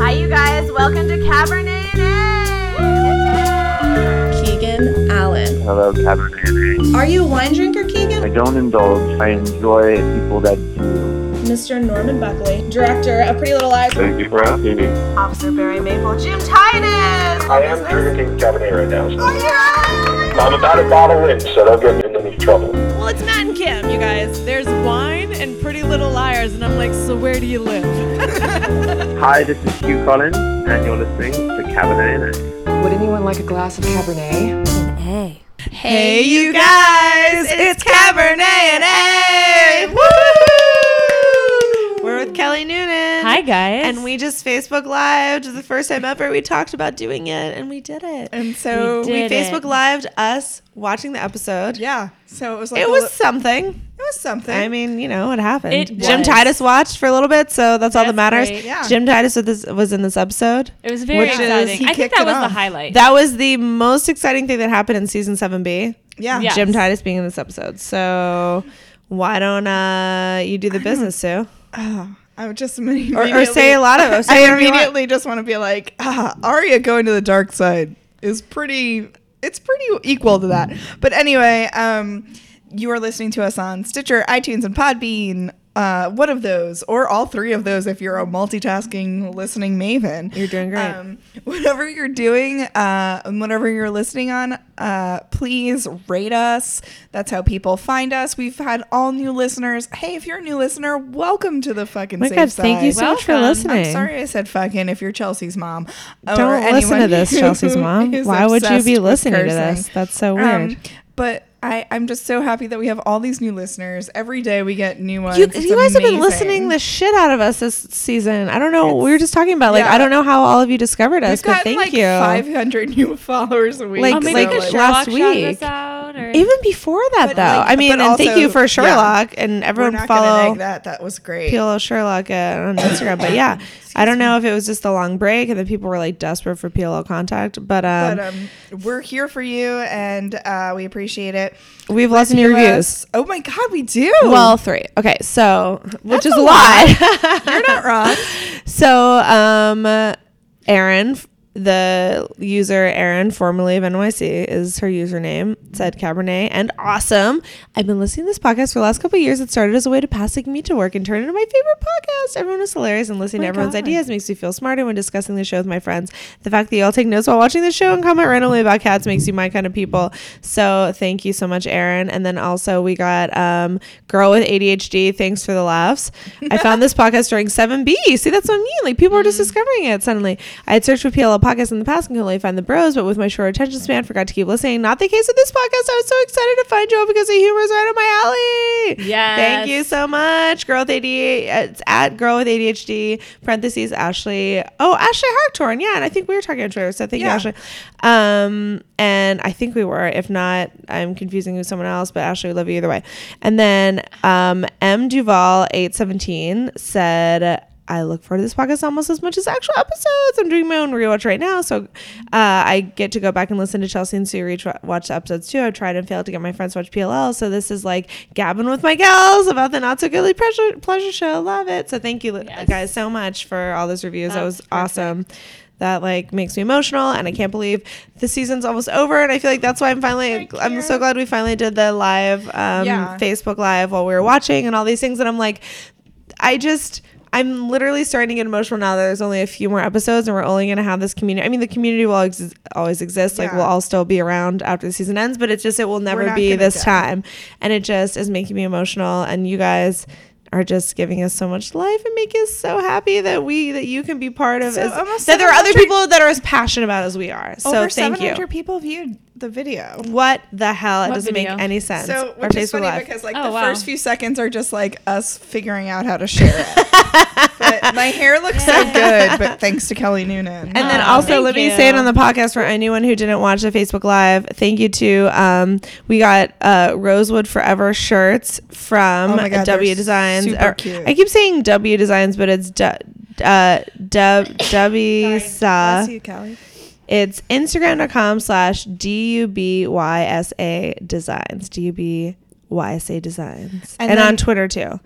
Hi, you guys. Welcome to Cabernet and Keegan Allen. Hello, Cabernet. Are you a wine drinker, Keegan? I don't indulge. I enjoy people that do. Mr. Norman Buckley, director of Pretty Little Liars. Thank you for asking me. Officer Barry Maple, Jim Titus. I am drinking Cabernet right now. Oh, yeah. I'm about a bottle in, so don't get me into any trouble. Well, it's Matt and Kim, you guys. There's wine and Pretty Little Liars, and I'm like, so where do you live? Hi, this is Huw Collins, and you're listening to Cabernet and Would anyone like a glass of Cabernet? Hey, Hey you guys, it's Cabernet and A. Woo! We're with Kelly Noonan. Hi guys. And we just Facebook Live the first time ever. We talked about doing it, and we did it. And so we did Facebook it. Lived us watching the episode. yeah, so it was like It was li- something. it was something. I mean, you know, it happened. It Jim was. Titus watched for a little bit, so that's, all that matters. great. Yeah. Jim Titus was, this, was in this episode. it was very Which is- exciting. he I think that it was the highlight. That was the most exciting thing that happened in season 7B. yeah, Yeah. Jim Titus being in this episode. So why don't uh, you do the business, Sue? I would just Or, or say a lot of us. I immediately just want to be like, ah, Aria going to the dark side is pretty. It's pretty equal to that. But anyway, um, you are listening to us on Stitcher, iTunes, and Podbean. Uh, one of those, or all three of those, if you're a multitasking listening maven. You're doing great. Um, whatever you're doing, uh, and whatever you're listening on, uh, please rate us. That's how people find us. We've had all new listeners. Hey, if you're a new listener, welcome to the fucking my safe God, side. thank you so much for listening. I'm sorry I said fucking if you're Chelsea's mom. Don't listen to this, Chelsea's mom. Why would you be listening to this? That's so Um, weird. but I, I'm just so happy that we have all these new listeners. Every day we get new ones. you, you guys have been listening the shit out of us this season. I don't know. we were just talking about like yeah. I don't know how all of you discovered us, We've but gotten thank like you. 500 new followers a week. Like- maybe like could last Sherlock shout week. Us out, or Even before that, But, though. like- I mean, but and thank you for yeah. Sherlock and we're everyone not follow neg that. That was great. PLL Sherlock uh, on Instagram. But yeah, I don't know if it was just the long break and then people were like desperate for PLL contact. But, um, but um, we're here for you, and uh, we appreciate it. we have lots of new reviews. Oh my god, we do. Well, three. Okay, so which That's is a a lot. you're not wrong. so, um, Aaron, the user Aaron, formerly of NYC, is her username. Said Cabernet and awesome. I've been listening to this podcast for the last couple of years. It started as a way to pass the commute to work and turned into my favorite podcast. Everyone is hilarious and listening to everyone's ideas makes me feel smarter when discussing the show with my friends. The fact that you all take notes while watching the show and comment randomly about cats makes you my kind of people. So thank you so much, Aaron. And then also we got um, girl with ADHD. Thanks for the laughs. I found this podcast during 7B. See, that's what I mean. Like people are just discovering it suddenly. I had searched for PLL podcasts in the past and could only find the bros, but with my short attention span, forgot to keep listening. Not the case with this podcast. I was so excited to find all because the humor is right up my alley. Yeah. Thank you so much, girl with ADHD. It's at girl with ADHD. Parentheses Ashley. Oh, Ashley Harktorn. Yeah, and I think we were talking on Twitter. So thank Yeah. you, Ashley. Um, and I think we were. If not, I'm confusing with someone else. But Ashley, we love you either way. And then um, M Duval eight seventeen said. I look forward to this podcast almost as much as actual episodes. I'm doing my own rewatch right now, so uh, I get to go back and listen to Chelsea and Sue reach watch the episodes too. I've tried and failed to get my friends to watch PLL, so this is like gabbing with my gals about the not so goodly pleasure, pleasure show. Love it. So thank you Yes. guys so much for all those reviews. that was perfect. awesome. That like makes me emotional, and I can't believe the season's almost over. And I feel like that's why I'm finally. I'm so glad we finally did the live um, Yeah. Facebook live while we were watching and all these things. And I'm like, I just I'm literally starting to get emotional now that there's only a few more episodes and we're only going to have this community. I mean, the community will ex- always exist. Like Yeah. we'll all still be around after the season ends, but it's just it will never be this die. time. And it just is making me emotional and you guys are just giving us so much life and making us so happy that we that you can be part of So as, that there are other people that are as passionate about as we are. So thank you. Over thank 700 you. people viewed the video. What the hell? It What doesn't video? make any sense. So, Our which is funny Live. because like Oh, the wow. first few seconds are just like us figuring out how to share it. but my hair looks so good, but thanks to Kelly Noonan. And then also, thank let me say it on the podcast for anyone who didn't watch the Facebook Live. Thank you to um, we got uh, Rosewood Forever shirts from Oh God, W Designs. super Or- cute. I keep saying W Designs, but it's du- uh, du- W Bless you, Kelly. It's Instagram.com slash D U B Y S A Designs. D U B Y S A Designs. And And, on Twitter too.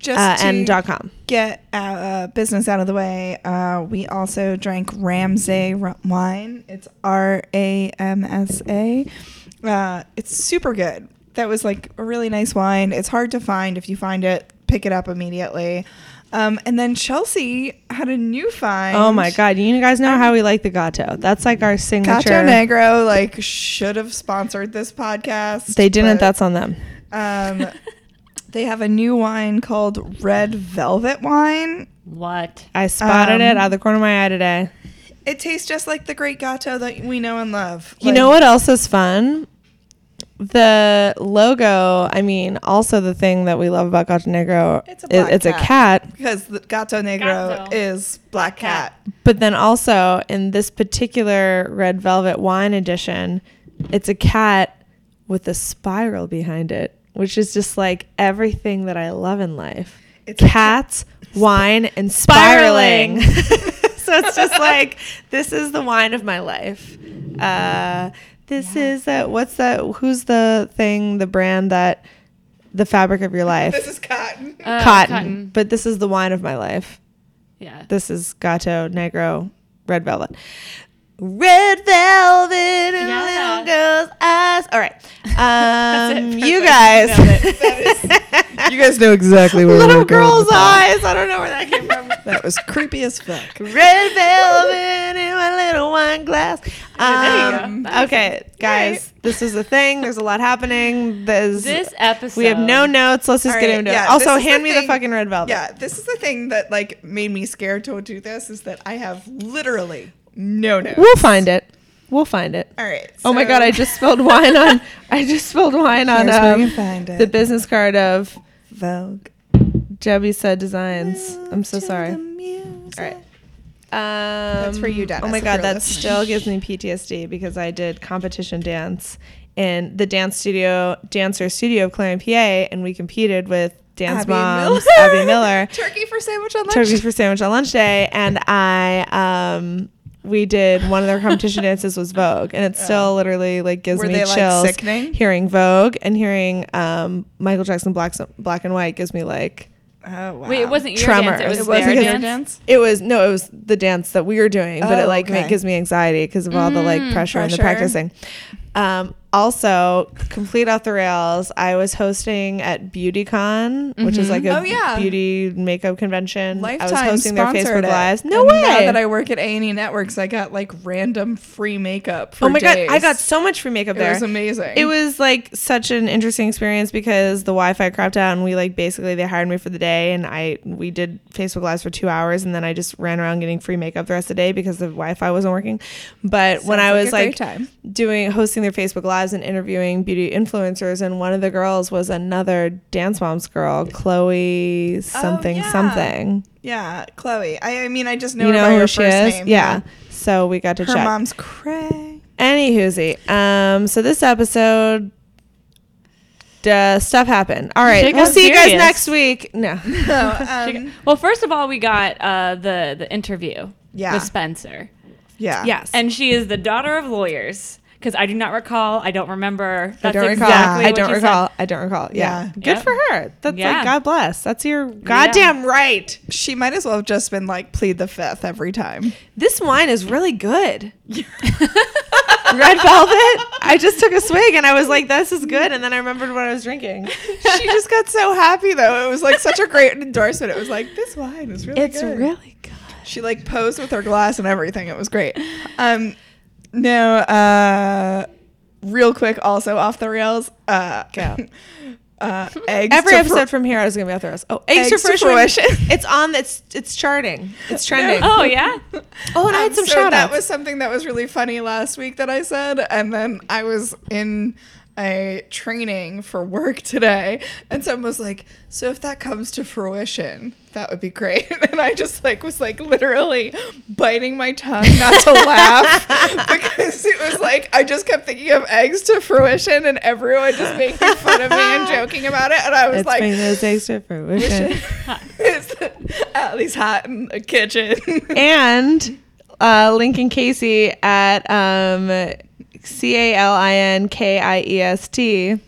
Just uh, to and dot com. get uh, business out of the way, uh, we also drank Ramsay r- wine. It's R A M S A. Uh, It's super good. That was like a really nice wine. It's hard to find. If you find it, pick it up immediately. Um, and then Chelsea had a new find. Oh my god! You guys know how we like the gato. That's like our signature. Gato Negro like should have sponsored this podcast. They didn't. but, That's on them. um, they have a new wine called Red Velvet wine. What? I spotted Um, it out of the corner of my eye today. It tastes just like the great gato that we know and love. You know what else is fun? The logo. I mean, also the thing that we love about Gato Negro. It's a i- black it's a cat. cat. Because the gato negro Gato. is black cat. But then also in this particular red velvet wine edition, it's a cat with a spiral behind it, which is just like everything that I love in life. It's a Cats, wine, and spiraling. so it's just like this is the wine of my life. Uh, this is that. What's that? Who's the thing? The brand that the fabric of your life? This is cotton. Uh, cotton. But this is the wine of my life. Yeah. This is Gato Negro Red Velvet. Red velvet and Yeah. little girl's eyes. All right. Um, it. you Perfect. guys. you guys know exactly where little we're girl's with eyes. I don't know where that came from. That was creepy as fuck. Red velvet in my little wine glass. Um, okay, guys, this is a thing. There's a lot happening. There's, This episode. we have no notes. Let's just All get right, into yeah, it. Also, this is hand the me the thing- fucking red velvet. Yeah, this is the thing that like made me scared to do this is that I have literally no notes. We'll find it. We'll find it. All right. Oh my so- god! I just spilled wine on. I just spilled wine on Here's where um, you find it. the business card of Vogue. Debbie said designs. I'm so sorry. All right. Um, That's for you, Dennis, Oh my god, that listening. still gives me PTSD because I did competition dance in the dance studio, dancer studio of Clarion, PA, and we competed with dance Abby moms, Miller. Abby Miller, Turkey for sandwich on lunch. turkeys for sandwich on lunch day, and I um we did one of their competition dances was Vogue, and it still literally like gives Were me they, like, chills. sickening? Hearing Vogue and hearing um Michael Jackson Black Black and White gives me like Oh wow. Wait, it wasn't your Tremors. dance. It was, It their your dance. dance? it was no, it was the dance that we were doing, but Oh, it like ma- okay. gives me anxiety because of all the like pressure, and the practicing. Um, also, complete off the rails. I was hosting at BeautyCon, which is mm-hmm. like a Oh, yeah. beauty makeup convention. Lifetime I was hosting their sponsored Facebook it. lives. No And way. Now that I work at A and E Networks, I got like random free makeup. For oh my days. god, I got so much free makeup It there. was amazing. It was like such an interesting experience because the Wi-Fi crapped out and we like basically they hired me for the day and I we did Facebook lives for two hours and then I just ran around getting free makeup the rest of the day because the Wi-Fi wasn't working. But when I was a great like time. doing hosting their Facebook lives and interviewing beauty influencers and one of the girls was another Dance Moms girl, Chloe something Oh, yeah. something. Yeah, Chloe. I, I mean, I just know, you her know by who her she first is? name. Yeah. So we got to Her chat. mom's cray. Any hoozy. Um, so this episode, uh, stuff happened. All right, Shit we'll got see you guys next week. No, No, um, Well, first of all, we got uh, the the interview Yeah. with Spencer, yeah. yes, and she is the daughter of lawyers. Because I do not recall, I don't remember. I don't recall. exactly I don't recall. Said. I don't recall. Yeah, Yeah. good Yep. for her. That's Yeah. like God bless. That's your goddamn right. She might as well have just been like plead the fifth every time. This wine is really good. Red velvet. I just took a swig and I was like, "This is good," and then I remembered what I was drinking. she just got so happy though. It was like such a great endorsement. It was like this wine is really It's good. It's really good. She like posed with her glass and everything. It was great. Um, no, uh, real quick, also off the rails. Uh, Go. uh, eggs. Every to episode fr- from here is gonna be off the rails. Oh, eggs, Eggs to to fruition. fruition. It's on. It's it's charting. It's trending. Oh yeah, Oh, and I Um, had some so shout that outs. was something that was really funny last week that I said, and then I was in a training for work today, and someone was like, "So if that comes to fruition, that would be great." And I just like was like literally biting my tongue not to laugh because it was like I just kept thinking of eggs to fruition, and everyone just making fun of me and joking about it, and I was Let's like. those eggs to fruition. It's at least hot in the kitchen. and uh, Lincoln Casey at um, C A L I N K I E S T.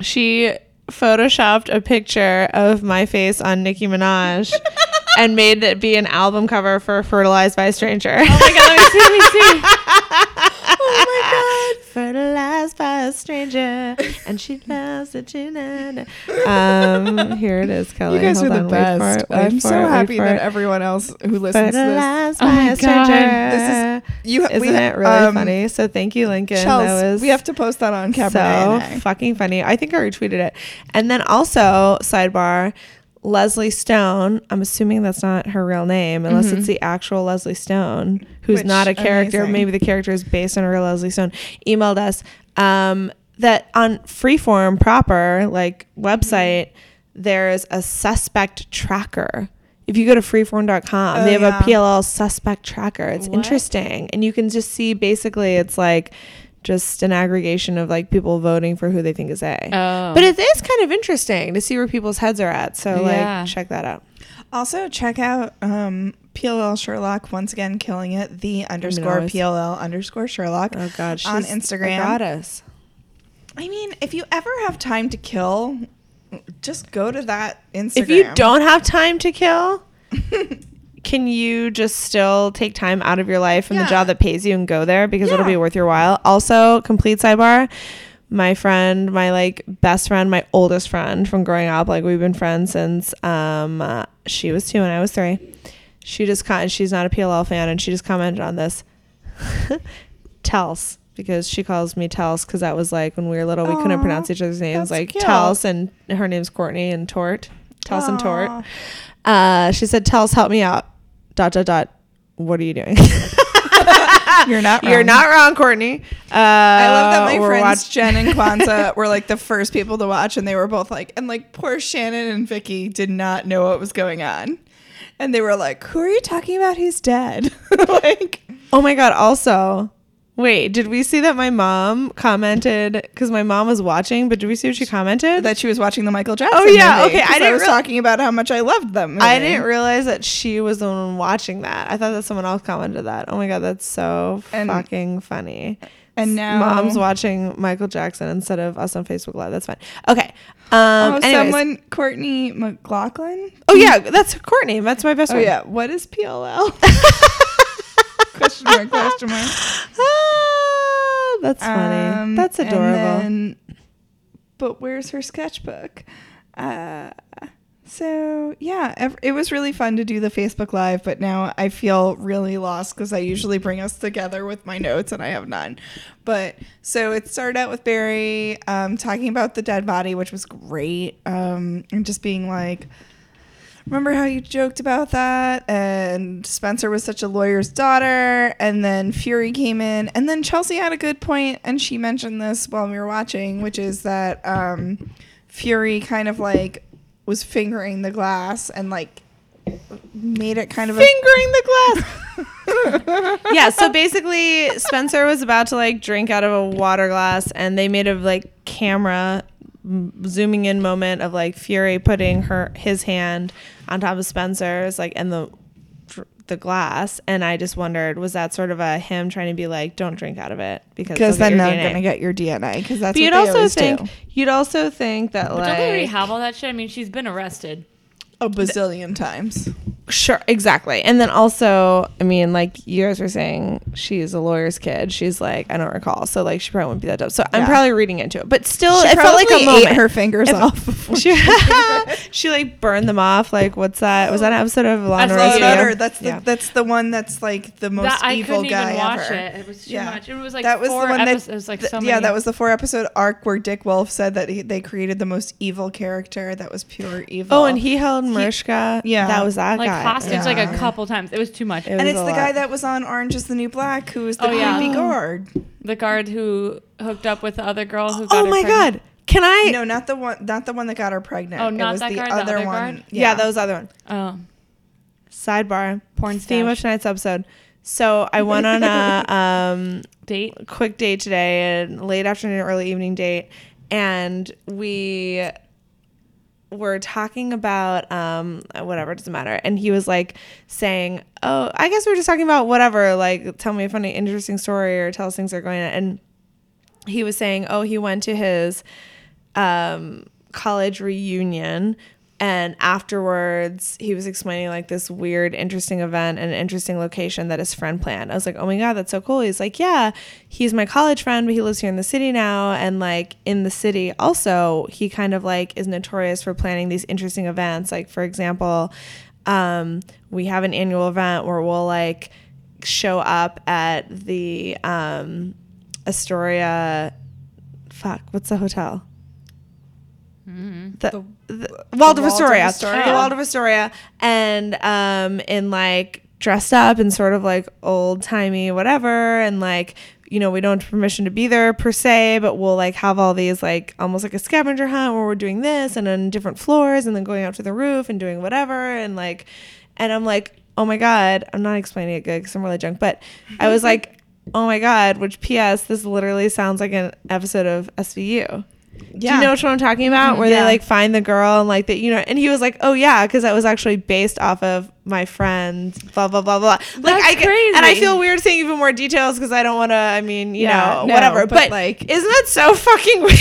She photoshopped a picture of my face on Nicki Minaj and made it be an album cover for Fertilized by a Stranger. Oh my god, let me see, let me see. oh my god. Fertilized by a stranger and she loves it. you Um, here it is, Kelly. You guys Hold are the on, best. it, I'm so it, happy that everyone else who listens to this. Fertilized Oh my a stranger. God. This is you. Isn't we, it really um, funny? So thank you, Lincoln. Chels, that was we have to post that on Cabernet. so fucking funny. I think I retweeted it. And then also, sidebar, Leslie Stone. I'm assuming that's not her real name, unless it's the actual Leslie Stone, who's Which, not a character. amazing. Maybe the character is based on a real Leslie Stone. Emailed us um, that on Freeform proper like website, there's a suspect tracker. If you go to freeform.com, Oh, they have yeah. a PLL suspect tracker. It's interesting. And you can just see basically it's like just an aggregation of like people voting for who they think is A. Oh. But it is kind of interesting to see where people's heads are at. So Yeah. like check that out. Also, check out um, PLL Sherlock once again killing it. The underscore PLL underscore Sherlock. Oh god, on Instagram. a goddess. I mean, if you ever have time to kill, just go to that Instagram. If you don't have time to kill, can you just still take time out of your life from Yeah. the job that pays you and go there because it'll be worth your while? Also, complete sidebar. My friend, my like best friend, my oldest friend from growing up, like we've been friends since um uh, she was two and I was three. She just con- she's not a PLL fan and she just commented on this. Tels because she calls me Tels because that was like when we were little we couldn't pronounce each other's names like cute. Tels and her name's Courtney and Tort. Tels and Tort. Uh, she said, "Tels, help me out." Dot dot dot. What are you doing? You're not. You're not wrong, Courtney. Uh, I love that my friends watch- Jen and Kwanzaa were like the first people to watch, and they were both like, and like poor Shannon and Vicky did not know what was going on, and they were like, "Who are you talking about? Who's dead?" like, oh my god! Also, wait, did we see that my mom commented because my mom was watching? But did we see what she commented? that she was watching the Michael Jackson. Oh, yeah, movie, okay, I didn't was real- talking about how much I loved them. I didn't realize that she was the one watching that. I thought that someone else commented that. Oh my god, that's so And- fucking funny. And now Mom's watching Michael Jackson instead of us on Facebook Live. That's fine. Okay. Um, Oh, anyways. someone Courtney McLaughlin. Oh yeah, that's Courtney. That's my best Oh friend. yeah, what is PLL? question mark? Question mark. Ah, that's funny. Um, that's adorable. then- but where's her sketchbook? Uh, so yeah, ev- it was really fun to do the Facebook Live, but now I feel really lost because I usually bring us together with my notes and I have none. But so it started out with Barry um, talking about the dead body, which was great, um, and just being like. Remember how you joked about that? And Spencer was such a lawyer's daughter. And then Fury came in. And then Chelsea had a good point, and she mentioned this while we were watching, which is that um, Fury kind of like was fingering the glass and like made it kind of a Fingering the glass. yeah, so basically Spencer was about to like drink out of a water glass and they made a like camera zooming in moment of like Fury putting her his hand on top of Spencer's like in the the glass and I just wondered was that sort of a him trying to be like don't drink out of it because because then get your they're DNA. gonna get your DNA because that's But you'd they also think do. you'd also think that But don't they already have all that shit? I mean, she's been arrested. a bazillion times. Sure, exactly. And then also, I mean, like you guys were saying, she's a lawyer's kid. She's like, I don't recall. So like, she probably wouldn't be that dumb. So I'm Yeah. probably reading into it, but still, She it felt like a probably moment. ate her fingers If- off. She, she like burned them off. Like, what's that? Was that an episode of Law and That's Law Order? and Yeah. Order. That's the Yeah. that's the one that's like the most that I evil couldn't guy even watch ever. it. It was too Yeah. much. It was like that was four the one episodes. that was like th- so yeah, that was the four episode arc where Dick Wolf said that he, they created the most evil character that was pure evil. Oh, and he held Mariska. yeah. that was that like guy. Hostage like a couple times. It was too much. It and was it's a the lot. guy that was on Orange Is the New Black who was the Oh, yeah. creepy guard. the guard who hooked up with the other girl who got Oh her my pregnant. god! Can I? No, not the one, not the one that got her pregnant. Oh, it not was that the guard, the other other one. guard? Yeah, that was the other one. Oh, Sidebar. porn Theme of stash. tonight's episode. So I went on a um date. quick date today, a late afternoon, early evening date, and we were talking about um whatever, it doesn't matter. And he was like saying, Oh, I guess we are just talking about whatever, like tell me a funny, interesting story or tell us things are going on. And he was saying, Oh, he went to his um college reunion. And afterwards, he was explaining like this weird, interesting event and an interesting location that his friend planned. I was like, oh my God, that's so cool. He's like, yeah, he's my college friend, but he lives here in the city now. And like in the city, also, he kind of like is notorious for planning these interesting events. Like, for example, um, we have an annual event where we'll like show up at the um, Astoria. Fuck, what's the hotel? The, the, Waldorf Astoria. Astoria. The Waldorf Astoria. And um, in like dressed up and sort of like old timey whatever. And like, you know, we don't have permission to be there per se, but we'll like have all these like almost like a scavenger hunt where we're doing this and on different floors and then going out to the roof and doing whatever. And like, and I'm like, oh my God, I'm not explaining it good because I'm really drunk, but I was like, oh my God, which P.S., this literally sounds like an episode of SVU. Do you know what I'm talking about? Where Yeah. they like find the girl and like that, you know, and he was like, "Oh yeah," because that was actually based off of my friend. Blah blah blah blah. Like That's I get- and I feel weird saying even more details because I don't want to. I mean, you Yeah, know, no, whatever. but, But, like- like, isn't that so fucking weird?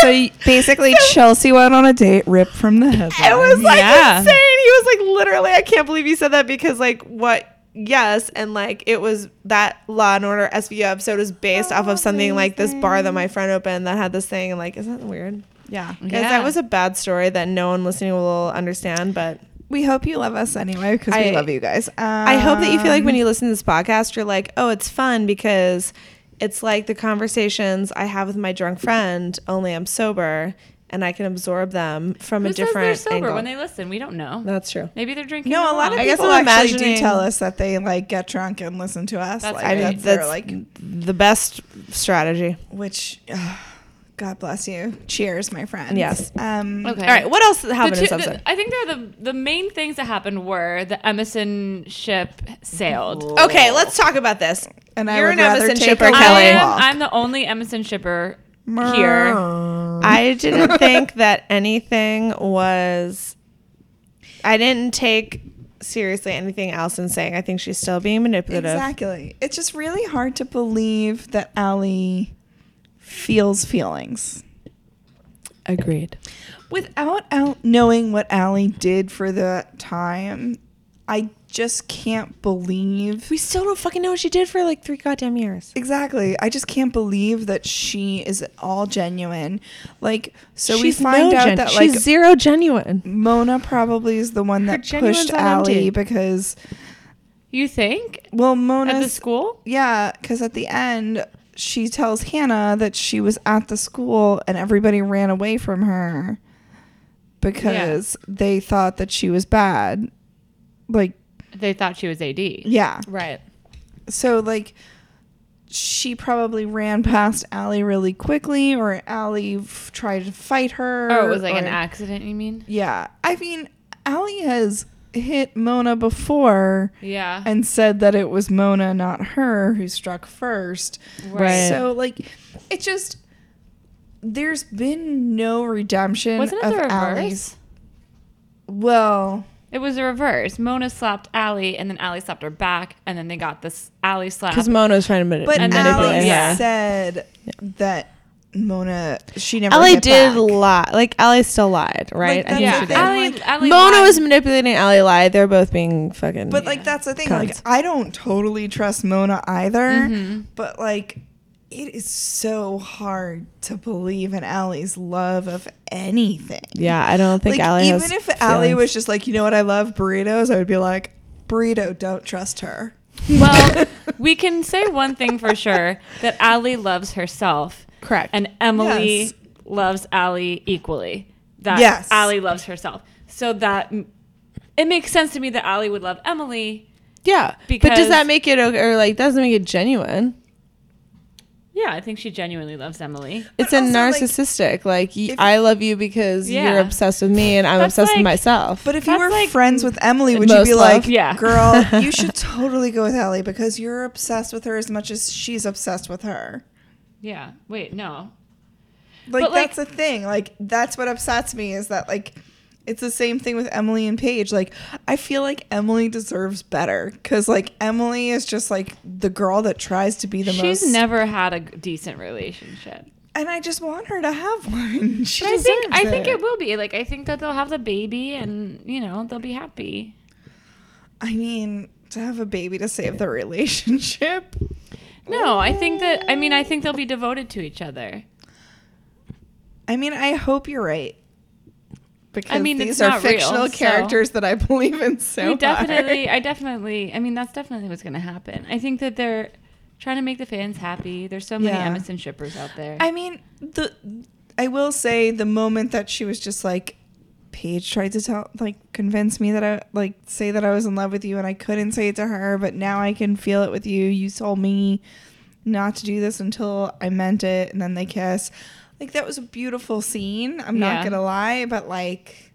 So y- basically, Chelsea went on a date ripped from the headline. it was like Yeah. insane. He was like, literally, I can't believe you said that because like what? Yes, and like it was that Law and Order SVU episode was based off of something like this bar that my friend opened that had this thing, and like, isn't that weird? yeah. Guys, Yeah. that was a bad story that no one listening will understand, but We hope you love us anyway because we love you guys. Um, I hope that you feel like when you listen to this podcast, you're like, oh, it's fun because it's like the conversations I have with my drunk friend, only I'm sober and I can absorb them from Who a says they're different sober angle. when they listen? We don't know. That's true. Maybe they're drinking. No, a lot of along. I guess people I'm actually do imagining- tell us that they like get drunk and listen to us. That's like, I mean, that's their, that's like, the best strategy. which, ugh, God bless you. Cheers, my friend. Yes. Um, Okay. All right, what else happened The two- this the- I think they're the the main things that happened were the Emison ship sailed. okay, let's talk about this. And I You're would an rather Emison take shipper, a I Kelly. am, walk. I'm the only Emison shipper here. I didn't think that anything was. I didn't take seriously anything Alison's saying. I think she's still being manipulative. Exactly. It's just really hard to believe that Allie feels feelings Agreed. without Al- knowing what Allie did for the time. I just can't believe. We still don't fucking know what she did for like three goddamn years. Exactly. I just can't believe that she is at all genuine. Like, so she's we find no out gen- that like she's zero genuine. Mona probably is the one that genuine's pushed Allie because, You think well, Mona at the school? Yeah, because at the end, she tells Hannah that she was at the school and everybody ran away from her because they thought that she was bad. Like, They thought she was AD. yeah. Right. So, like, she probably ran past Allie really quickly, or Allie f- tried to fight her. Oh, it was like an accident. You mean? Yeah. I mean, Allie has hit Mona before Yeah. and said that it was Mona, not her, who struck first. Right. So like, it just there's been no redemption Wasn't it of the reverse? Allie's. Well, It was a reverse. Mona slapped Allie, and then Allie slapped her back, and then they got this Allie slap. Because Mona was trying to manip- but And then manipulate Allie yeah. said that Mona she never. Ellie hit did back. lie. Like Ellie still lied, right? Like, I think yeah, she did. thing. Allie, like- Allie Mona lied. was manipulating. Ellie lied. They're both being fucking. But like that's the thing. Like I don't totally trust Mona either. Mm-hmm. But like it is so hard to believe in Allie's love of anything. yeah, I don't think like Ellie even has if Allie was just like, you know what, I love burritos, I would be like, burrito, don't trust her. Well, we can say one thing for sure that Allie loves herself. Correct. And Emily Yes. loves Allie equally. That Yes. Allie loves herself. So that it makes sense to me that Allie would love Emily. yeah, but does that make it okay, or like doesn't make it genuine? Yeah, I think she genuinely loves Emily. It's a also, narcissistic. Like, y if- I love you because Yeah. you're obsessed with me, and I'm That's obsessed like- with myself. But if you were like friends with Emily, would you be love. like, Yeah. girl, you should totally go with Ellie because you're obsessed with her as much as she's obsessed with her? Yeah. Wait, no. Like, But, like- that's the thing. Like that's what upsets me is that like it's the same thing with Emily and Paige. Like I feel like Emily deserves better because like Emily is just like the girl that tries to be the She's most. She's never had a decent relationship. and I just want her to have one. She But I think I think it will be like I think that they'll have the baby and you know they'll be happy. I mean, to have a baby to save the relationship. No, I think that I mean I think they'll be devoted to each other. I mean, I hope you're right. Because mean, these are not real, fictional so- characters that I believe in so we hard. definitely I definitely I mean that's definitely what's gonna happen. I think that they're trying to make the fans happy. There's so many Yeah. Emison shippers out there. I mean, the I will say the moment that she was just like Paige tried to tell like convince me that I like say that I was in love with you and I couldn't say it to her, but now I can feel it with you. You told me not to do this until I meant it and then they kiss. Like that was a beautiful scene. I'm not going to lie, but like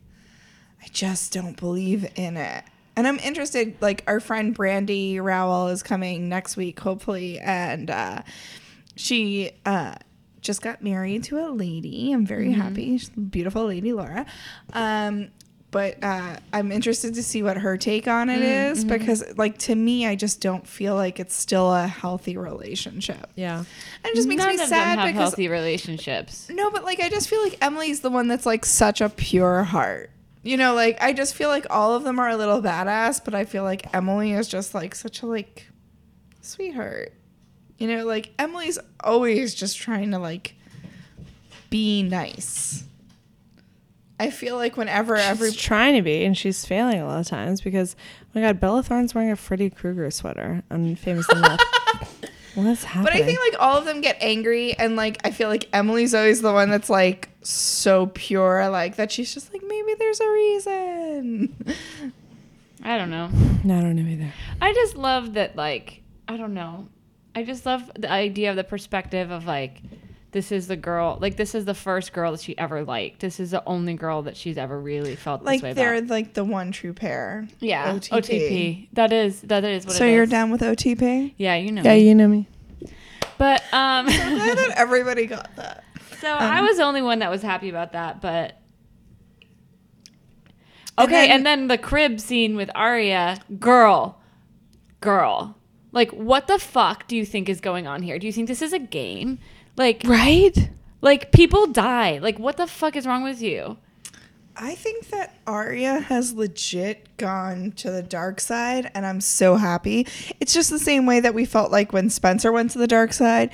I just don't believe in it. And I'm interested like our friend Brandy Rowell is coming next week hopefully and uh she uh just got married to a lady. I'm very happy. She's beautiful lady, Laura. Um, but uh, I'm interested to see what her take on it is because, like, to me, I just don't feel like it's still a healthy relationship. Yeah. And it just makes None me of sad them have because healthy relationships. no, but like I just feel like Emily's the one that's like such a pure heart. You know, like I just feel like all of them are a little badass, but I feel like Emily is just like such a like sweetheart. You know, like Emily's always just trying to like be nice. I feel like whenever every She's trying to be, and she's failing a lot of times because, oh my God, Bella Thorne's wearing a Freddy Krueger sweater on Famous Enough. What's happening? But I think like all of them get angry, and like I feel like Emily's always the one that's like so pure, like that she's just like maybe there's a reason. I don't know. no, I don't know either. I just love that like I don't know. I just love the idea of the perspective of like this is the girl like this is the first girl that she ever liked. This is the only girl that she's ever really felt like this way they're about. like the one true pair. Yeah, OTP. OTP. That is that is what So it you're is. down with OTP? Yeah, you know. Me. Yeah, me. you know me. But um I thought everybody got that. so Um, I was the only one that was happy about that, but And Okay, then- and then the crib scene with Aria girl, girl. Like, what the fuck do you think is going on here? Do you think this is a game? Like, Right? like people die. Like, what the fuck is wrong with you? I think that Aria has legit gone to the dark side, and I'm so happy. It's just the same way that we felt like when Spencer went to the dark side.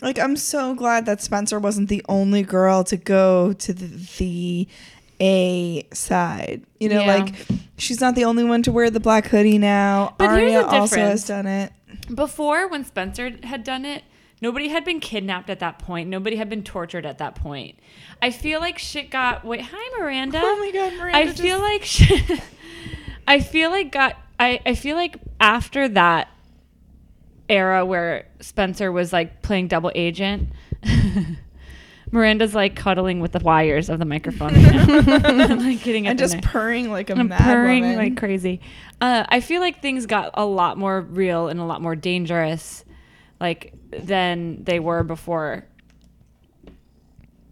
Like, I'm so glad that Spencer wasn't the only girl to go to the, the A side. You know, Yeah. like, she's not the only one to wear the black hoodie now. But here's Aria the also has difference. done it. Before, when Spencer had done it, nobody had been kidnapped at that point. Nobody had been tortured at that point. I feel like shit got. Wait, hi, Miranda. Oh my God, Miranda I just- feel like shit. I feel like got. I, I feel like after that era where Spencer was like playing double agent. Miranda's like cuddling with the wires of the microphone, And like getting And just there. purring like a I'm mad purring woman. like crazy. Uh, I feel like things got a lot more real and a lot more dangerous, like than they were before.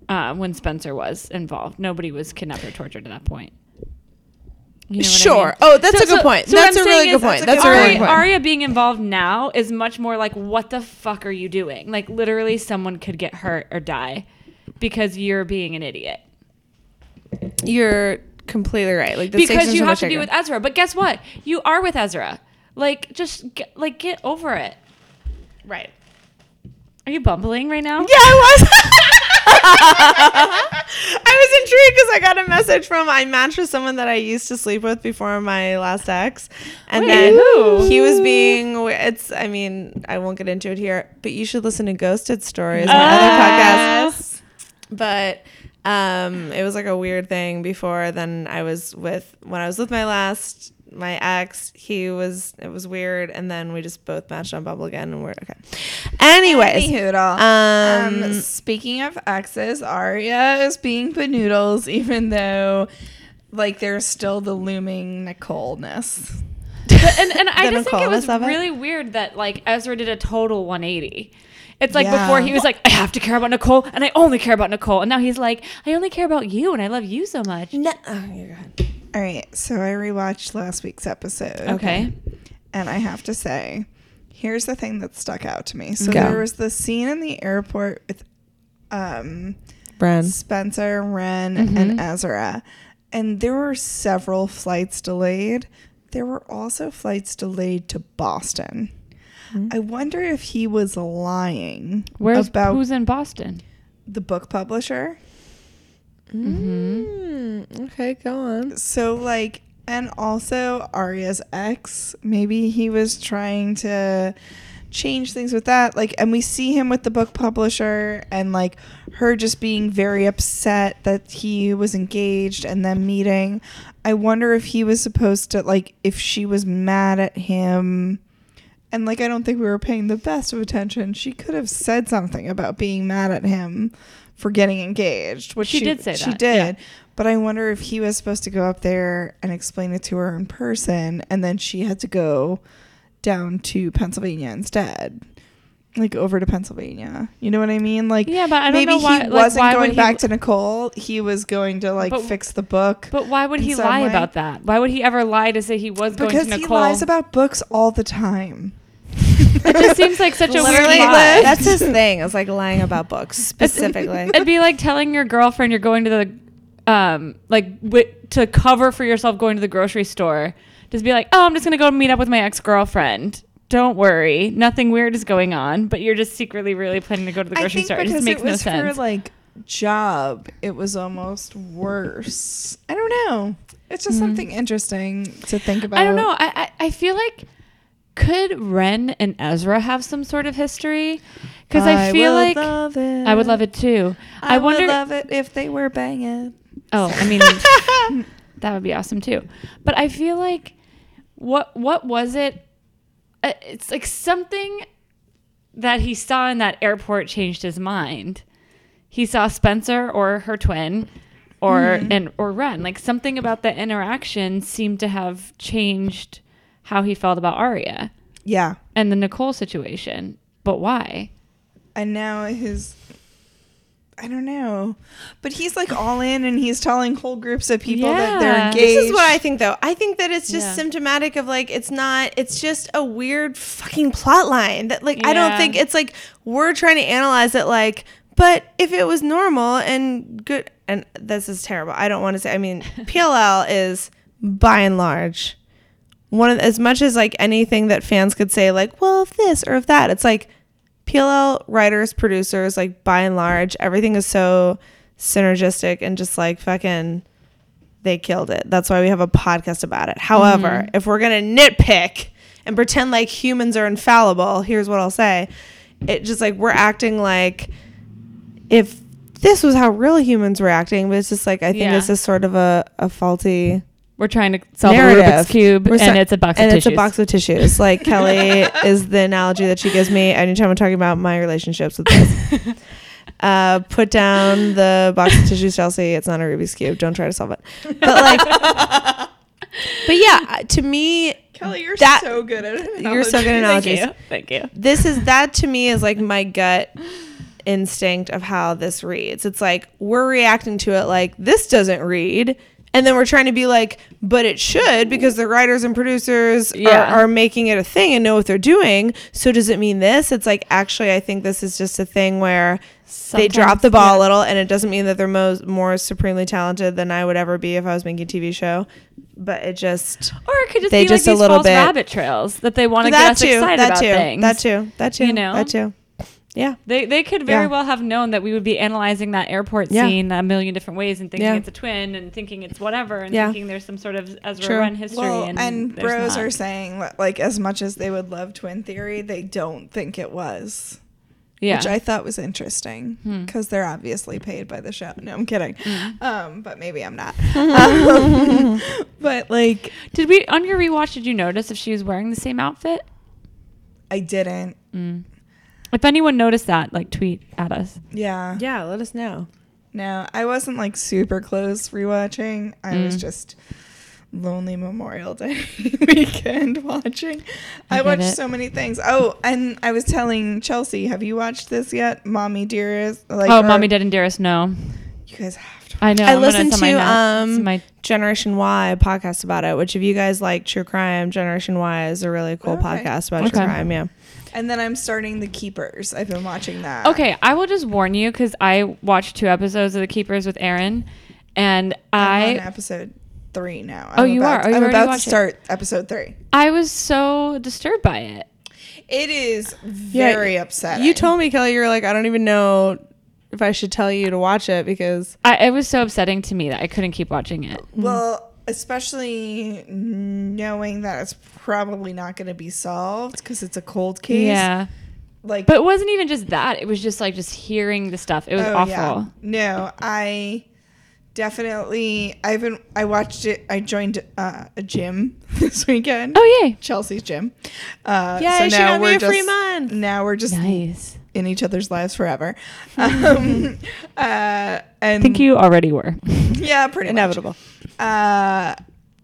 Uh, when Spencer was involved, nobody was kidnapped or tortured at that point. You know what I Sure. mean? Oh, that's a good point. what That's a really good point. That's a really good point. Aria being involved now is much more like, what the fuck are you doing? Like literally, someone could get hurt or die because you're being an idiot. You're completely right. Like because you so have to be with Ezra. But guess what? You are with Ezra. Like, just get, like get over it. Right. Are you bumbling right now? Yeah, I was. I was intrigued because I got a message from I matched with someone that I used to sleep with before my last ex, and Wait, then who? he was being. It's. I mean, I won't get into it here, but you should listen to Ghosted Stories, my Ah. other podcast. But um, it was like a weird thing before. Then I was with when I was with my last my ex. He was it was weird, and then we just both matched on Bumble again, and we're okay. Anyways, Anyhoodle. um, Um, speaking of exes, Aria is being benoodles, even though like there's still the looming Nicole-ness. But, and and I The just think it was Nicoleness it? really weird that like Ezra did a total 180. It's like Yeah. before he was like, I have to care about Nicole, and I only care about Nicole, and now he's like, I only care about you, and I love you so much. no, oh, you're good. All right, so I rewatched last week's episode. Okay. And I have to say, here's the thing that stuck out to me. So Go. there was the scene in the airport with um, Bren. Spencer, Wren, Mm-hmm. and Ezra. And there were several flights delayed. There were also flights delayed to Boston. I wonder if he was lying Where's about who's in Boston? the book publisher. Mm, okay, go on. So like and also Aria's ex, maybe he was trying to change things with that. Like and we see him with the book publisher and like her just being very upset that he was engaged and them meeting. I wonder if he was supposed to like if she was mad at him and like I don't think we were paying the best of attention. She could have said something about being mad at him for getting engaged, which She did say She that, did. But I wonder if he was supposed to go up there and explain it to her in person, and then she had to go down to Pennsylvania instead, like over to Pennsylvania. You know what I mean? Like, Yeah, but I don't know why- he like, wasn't why going he- back to Nicole. He was going to like But- fix the book. But why would he lie way. about that? Why would he ever lie to say he was going to Nicole? because he lies about books all the time. It just seems like such a weird Literally, lie. that's his thing. It's like lying about books specifically. It'd be like telling your girlfriend you're going to the, um, like wi- to cover for yourself going to the grocery store. Just be like, oh, I'm just gonna go meet up with my ex girlfriend. Don't worry, nothing weird is going on. But you're just secretly really planning to go to the I grocery think store. It just makes it was no sense. her like job, it was almost worse. I don't know. It's just something interesting to think about. Mm-hmm. I don't know. I, I I feel like could Wren and Ezra have some sort of history? Because I, feel would like love it. I would love it too. I, I, wonder. would love it if they were banging. Oh, I mean, that would be awesome too. But I feel like what what was it? Uh, It's like something that he saw in that airport changed his mind. He saw Spencer or her twin, or Mm-hmm. and or Wren. Like something about the interaction seemed to have changed how he felt about Aria Yeah. and the Nicole situation. But why? And now his I don't know. But he's like all in and he's telling whole groups of people that they're Yeah. engaged. This is what I think, though. I think that it's just Yeah. symptomatic of like it's not. It's just a weird fucking plot line that like I don't think it's like we're trying to analyze it like. But if it was normal and good, and this is terrible. I don't want to say. I mean, PLL is by and large one of as much as like anything that fans could say like, well, if this or if that. It's like PLL writers, producers, like by and large, everything is so synergistic and just like fucking they killed it. That's why we have a podcast about it. However, mm-hmm. if we're gonna nitpick and pretend like humans are infallible, here's what I'll say. It just like we're acting like if this was how real humans were acting, but it's just like I think Yeah. it's just sort of a, a faulty We're trying to solve narrative. a Rubik's cube, We're and so- it's a box and of it's tissues. a box of tissues. Like Kelly is the analogy that she gives me anytime I'm talking about my relationships with this. uh, put down the box of tissues, Chelsea. It's not a Rubik's cube. Don't try to solve it. But like, but yeah, to me, Kelly, you're that- so good at it. you're so good at analogies. Thank you. This is that to me is like my gut instinct of how this reads. It's like we're reacting to it like this doesn't read. And then we're trying to be like, but it should because the writers and producers Yeah. are, are making it a thing and know what they're doing. So does it mean this? It's like actually, I think this is just a thing where they drop the ball yeah. a little, and it doesn't mean that they're mo- more supremely talented than I would ever be if I was making a TV show. But it just Or it could just be just a like these little false bit- rabbit trails that they want to get us too, excited that about too, things. that too, that too, You know? that too. Yeah. They they could very Yeah. well have known that we would be analyzing that airport Yeah. scene a million different ways and thinking Yeah. it's a twin and thinking it's whatever and Yeah. thinking there's some sort of Ezra True. run history Well, and, and, bros not. are saying that, like as much as they would love twin theory, they don't think it was. yeah. which I thought was interesting Hmm. because they're obviously paid by the show. No, I'm kidding. Mm-hmm. Um, but maybe I'm not. Um, but like, did we on your rewatch? Did you notice if she was wearing the same outfit? I didn't. If anyone noticed that, like tweet at us. Yeah. Yeah. Let us know. No, I wasn't like super close rewatching. I Mm. was just lonely Memorial Day weekend watching. I, get watched it. so many things. Oh, and I was telling Chelsea, have you watched this yet? Mommy Dearest. Like, oh, or- mommy, dead and dearest. No. You You guys have to. I know. I I'm gonna- listened my to um my Generation Why podcast about it. Which if you guys like true crime, Generation Why is a really cool Okay. podcast about Okay. true crime. Yeah. And then I'm starting The Keepers. I've been watching that. Okay, I will just warn you because I watched two episodes of The Keepers with Aaron, and I'm on episode three now. Oh, I'm you about- are? Oh, you I'm about to watched it? start episode three. I was so disturbed by it. It is very upsetting. You told me, Kelly, you were like, I don't even know if I should tell you to watch it because I, it was so upsetting to me that I couldn't keep watching it. Well, especially knowing that it's probably not going to be solved because it's a cold case. Yeah, Like, but it wasn't even just that. It was just like just hearing the stuff. It was oh, awful. yeah. No, I definitely. I've been. I watched it. I joined uh, a gym this weekend. Oh yay! Chelsea's gym. Uh, she got me we're a free just- month. Now we're just Nice. in each other's lives forever. Um, uh, and I think you already were. yeah, pretty much. Uh,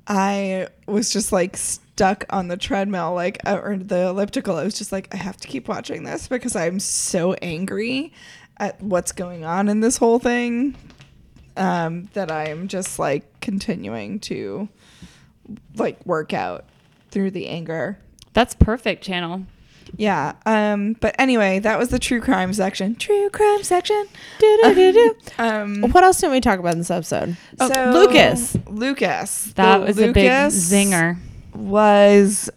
I was just like stuck on the treadmill, like uh, or the elliptical. I was just like, I have to keep watching this because I'm so angry at what's going on in this whole thing um, that I am just like continuing to like work out through the anger. That's perfect channel. Yeah. Um. But anyway, that was the true crime section. True crime section. Do-do-do-do. Um. what else didn't we talk about in this episode? Oh, so- Lucas. Lucas. That was a big Lucas zinger. was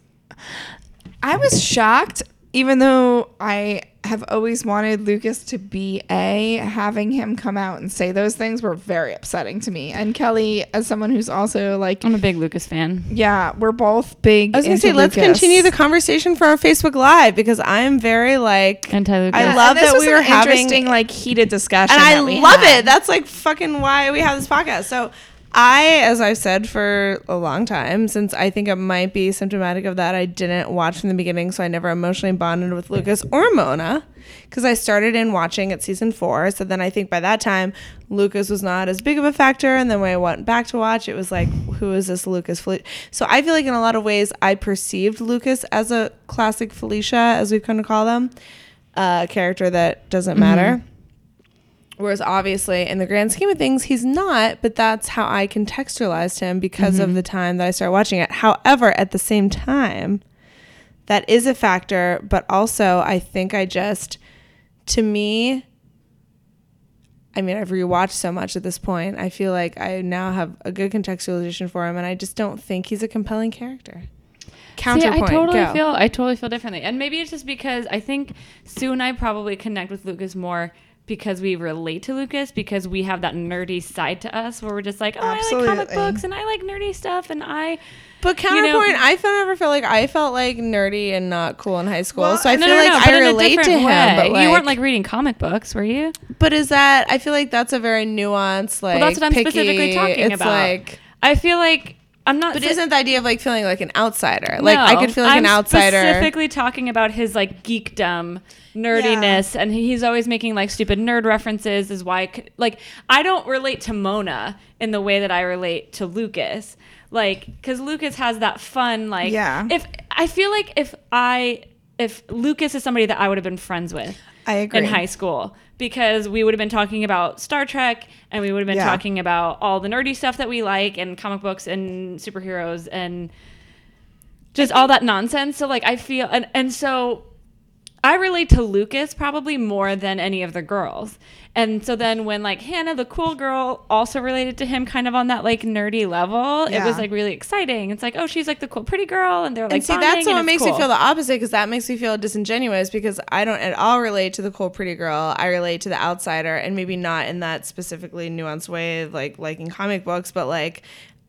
I was shocked, even though I have always wanted Lucas to be A, having him come out and say those things were very upsetting to me. And Kelly, as someone who's also like, I'm a big Lucas fan. yeah, we're both big. I was gonna into say, let's continue the conversation for our Facebook Live because I'm very like, Anti Lucas. I love and that we were having- interesting, like heated discussion, and I love had. it. That's like fucking why we have this podcast. So I, as I've said for a long time, since I think it might be symptomatic of that, I didn't watch from the beginning, so I never emotionally bonded with Lucas or Mona. Because I started in watching at season four, so then I think by that time Lucas was not as big of a factor, and then when I went back to watch, it was like, who is this Lucas? Fel- So I feel like in a lot of ways I perceived Lucas as a classic Felicia, as we've come to call them, uh, a character that doesn't mm-hmm. matter. Whereas obviously, in the grand scheme of things, he's not, but that's how I contextualized him because of mm-hmm. the time that I started watching it. However, at the same time, that is a factor, but also I think I just, to me, I mean, I've rewatched so much at this point. I feel like I now have a good contextualization for him, and I just don't think he's a compelling character. Counterpoint. See. I totally go. feel I totally feel differently, and maybe it's just because I think Sue and I probably connect with Lucas more because we relate to Lucas because we have that nerdy side to us where we're just like, oh, I like comic books and I like nerdy stuff, and I But you know- counterpoint, I felt never felt like I felt like nerdy and not cool in high school. Well, so I no, feel no, like no, I but in relate to him. way. But like, you weren't like reading comic books, were you? But is that? I feel like that's a very nuanced, like. Well, that's what I'm picky- specifically talking it's about. Like, I feel like I'm not. but sa- isn't the idea of like feeling like an outsider? Like I could feel like I'm an outsider. Specifically talking about his like geekdom, nerdiness, and he's always making like stupid nerd references. Is why like I don't relate to Mona in the way that I relate to Lucas. Like because Lucas has that fun like Yeah. If I feel like if I if Lucas is somebody that I would have been friends with. I agree. In high school, because we would have been talking about Star Trek and we would have been Yeah. talking about all the nerdy stuff that we like and comic books and superheroes and just all that nonsense. So like I feel and and so I relate to Lucas probably more than any of the girls. And so then when like Hannah, the cool girl, also related to him kind of on that like nerdy level, it was like really exciting. It's like, oh, she's like the cool pretty girl, and they're like and see, that's what makes me feel the opposite because that makes me feel disingenuous because I don't at all relate to the cool pretty girl. I relate to the outsider, and maybe not in that specifically nuanced way, of like liking comic books, but like.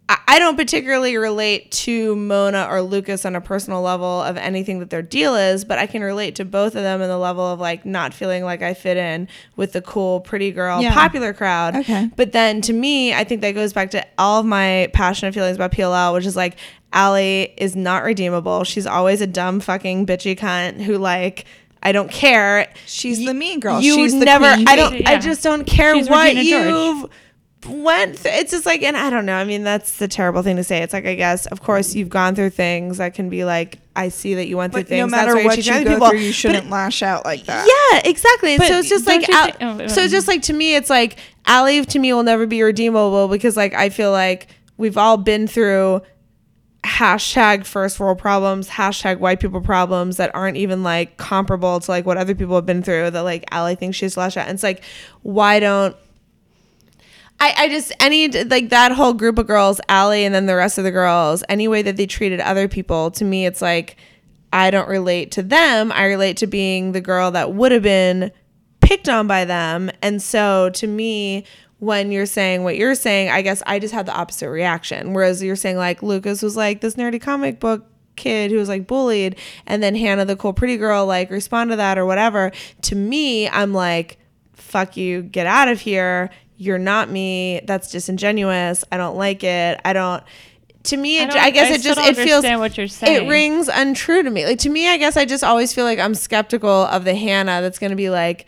I- I don't particularly relate to Mona or Lucas on a personal level of anything that their deal is, but I can relate to both of them in the level of like not feeling like I fit in with the cool, pretty girl, Yeah. popular crowd. Okay. But then to me, I think that goes back to all of my passionate feelings about PLL, which is like Allie is not redeemable. She's always a dumb fucking bitchy cunt who like I don't care. She's the mean girl. You She's the never. queen I don't. bee. I just don't care She's what you've went th- it's just like and i don't know i mean that's the terrible thing to say it's like i guess of course you've gone through things that can be like i see that you went through But things no that's matter why you're what teaching you go people. through, you shouldn't lash out like that. yeah, exactly. And But so it's just like, you Al- think- oh, so it's just like to me, it's like Allie to me will never be redeemable because like I feel like we've all been through hashtag first world problems, hashtag white people problems that aren't even like comparable to like what other people have been through. That like Allie thinks she's lash out, and it's like, why don't I, I just any like that whole group of girls, Allie and then the rest of the girls, any way that they treated other people, to me it's like I don't relate to them. I relate to being the girl that would have been picked on by them. And so to me, when you're saying what you're saying, I guess I just had the opposite reaction. Whereas you're saying like Lucas was like this nerdy comic book kid who was like bullied and then Hannah the cool pretty girl like respond to that or whatever. To me, I'm like fuck you, get out of here. You're not me. That's disingenuous. I don't like it. I don't. To me, it, don't- I, guess I it just it feels what you're it rings untrue to me. Like to me, I guess I just always feel like I'm skeptical of the Hannah that's going to be like,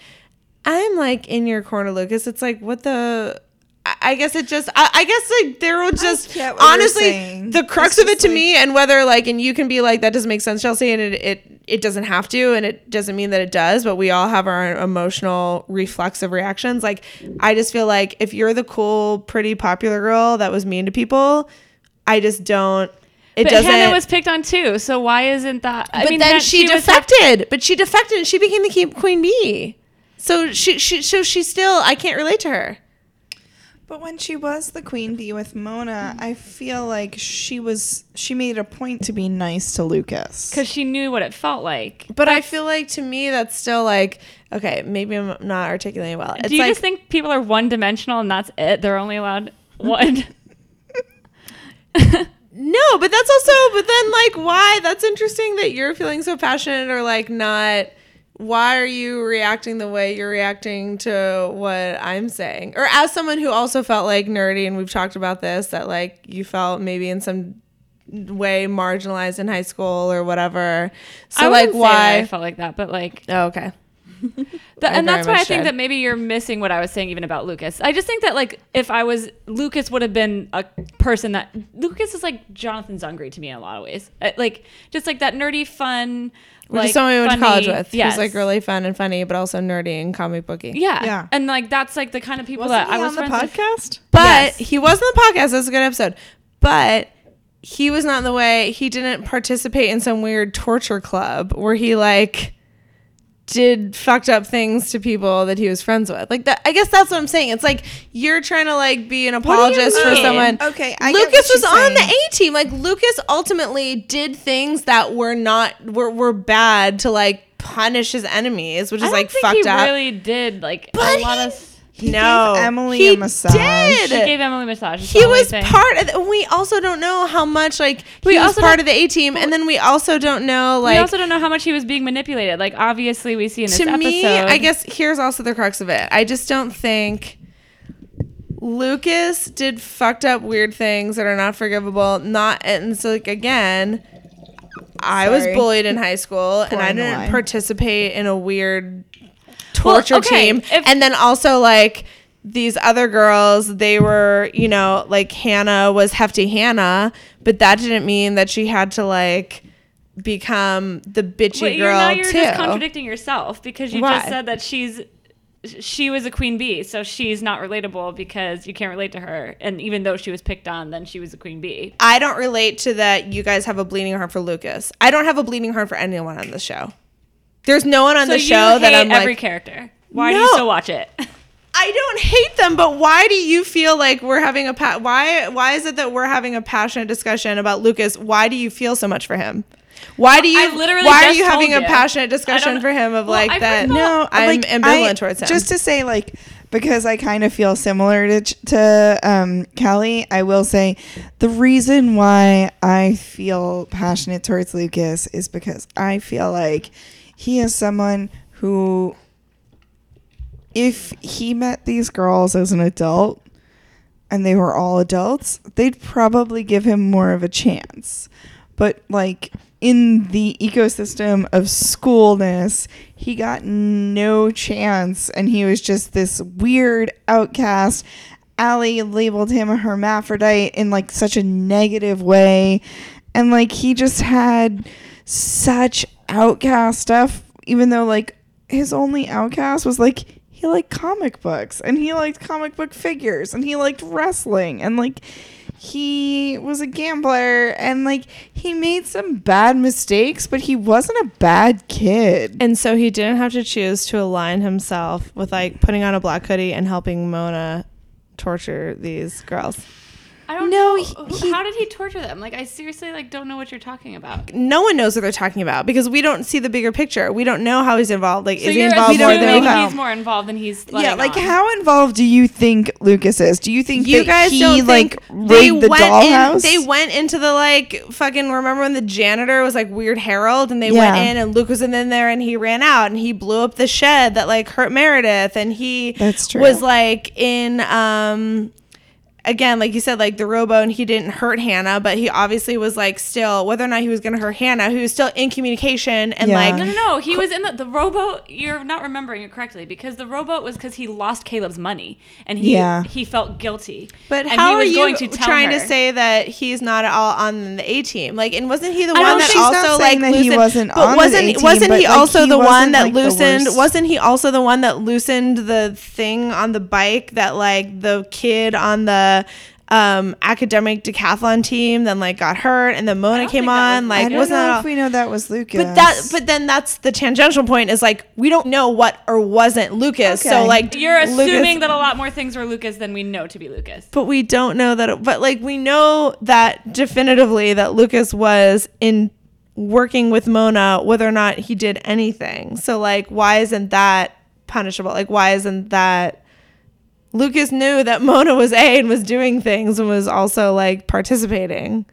I'm like in your corner, Lucas. It's like what the. I- I guess it just. I, I guess like there will just get what you're honestly the crux It's of it to like- me, and whether like and you can be like that doesn't make sense, Chelsea, and it it it doesn't have to, and it doesn't mean that it does. But we all have our emotional reflexive reactions. Like I just feel like if you're the cool, pretty, popular girl that was mean to people, I just don't. It but doesn't. Hannah was picked on too, so why isn't that? I but mean, then she, was defected. but she defected and she became the queen bee. So she, she, so she still, I can't relate to her. But when she was the queen bee with Mona, I feel like she was she made a point to be nice to Lucas. because she knew what it felt like. But I feel like to me, that's still like, okay, maybe I'm not articulating well. It's Do you like, just think people are one dimensional and that's it? They're only allowed one. no, but that's also, but then like, why? That's interesting that you're feeling so passionate or like not. Why are you reacting the way you're reacting to what I'm saying? Or as someone who also felt like nerdy, and we've talked about this, that like you felt maybe in some way marginalized in high school or whatever. So I like, wouldn't say that why? I felt like that, but like, oh, okay. Th- I and that's why I think did. that maybe you're missing what I was saying even about Lucas. I just think that like if I was Lucas would have been a person that Lucas is like Jonathan Zungri to me in a lot of ways. Uh, like just like that nerdy fun Which like is someone we went to funny- college with. Yes. Who's like really fun and funny, but also nerdy and comic booky. yeah. Yeah. And like that's like the kind of people Wasn't that I was on the friends with. podcast? But Yes. he was on the podcast. That's a good episode. But he was not in the way. He didn't participate in some weird torture club where he like did fucked up things to people that he was friends with. Like that. I guess that's what I'm saying. It's like you're trying to like be an apologist for someone. Okay, I Lucas was on the. A team. Like Lucas ultimately did things that were not were were bad to like punish his enemies, which I is like think fucked he up. really did like But a lot he- of He no, gave Emily he a massage. Did. he gave Emily a massage. That's he the only was thing. part of the, we also don't know how much like he We was also part of the A team and then we also don't know like we also don't know how much he was being manipulated. Like obviously we see in this to episode. me I guess here's also the crux of it I just don't think Lucas did fucked up weird things that are not forgivable not and so like again I was bullied in high school and I didn't wine. participate in a weird Well, okay, team. if- and then also like these other girls, they were, you know, like Hannah was hefty Hannah, but that didn't mean that she had to like become the bitchy girl you're now you're too. just contradicting yourself because you Why? just said that she's she was a queen bee, so she's not relatable because you can't relate to her. And even though she was picked on, then she was a queen bee. I don't relate to that. You guys have a bleeding heart for Lucas. I don't have a bleeding heart for anyone on the show. There's no one on So the you show that I'm every like. character. Why do you still watch it? I don't hate them, but why do you feel like we're having a pa- why why is it that we're having a passionate discussion about Lucas? Why do you feel so much for him? Why do you I literally why are you having told a passionate discussion for him of Well, like I that? first of all- No, I'm like, ambivalent I- towards him. Just to say, like, because I kind of feel similar to to um, Kelly, I will say the reason why I feel passionate towards Lucas is because I feel like he is someone who, if he met these girls as an adult and they were all adults, they'd probably give him more of a chance. But like in the ecosystem of schoolness, he got no chance and he was just this weird outcast Allie labeled him a hermaphrodite in like such a negative way. And like he just had such outcast stuff, even though like his only outcast was like he liked comic books and he liked comic book figures and he liked wrestling and like he was a gambler and like he made some bad mistakes, but he wasn't a bad kid. And so he didn't have to choose to align himself with like putting on a black hoodie and helping Mona torture these girls. I don't No, know. he- he- how did he torture them? Like, I seriously like don't know what you're talking about. No one knows what they're talking about because we don't see the bigger picture. We don't know how he's involved. Like, So is he involved more than he's more involved than he's. yeah, like on. how involved do you think Lucas is? Do you think You guys he like rigged the dollhouse? in? They went into the like fucking. Remember when the janitor was like Weird Harold, and they Yeah. went in, and Luke was in there, and he ran out, and he blew up the shed that like hurt Meredith, and he That's true. was like in um. Again, like you said, like the robo, and he didn't hurt Hannah, but he obviously was like still, whether or not he was going to hurt Hannah, he was still in communication and Yeah. like No, no, no. He was in the, the rowboat. You're not remembering it correctly because the rowboat was because he lost Caleb's money and he Yeah. he felt guilty. But and how he are you going to tell trying to say that he's not at all on the A team? Like, and wasn't he the I one that think- she's not also saying like that he wasn't but on the wasn't A team, wasn't but, he like, also he the one that like, loosened? Wasn't he also the one that loosened the thing on the bike that like the kid on the um academic decathlon team then like got hurt and then Mona came on was- like I don't wasn't that know all- we know that was Lucas. but that but then that's the tangential point is like we don't know what or wasn't Lucas so like You're Lucas- assuming that a lot more things were Lucas than we know to be Lucas. but we don't know that it, but like we know that definitively that lucas was in working with mona whether or not he did anything so like why isn't that punishable like why isn't that lucas knew that mona was a and was doing things and was also like participating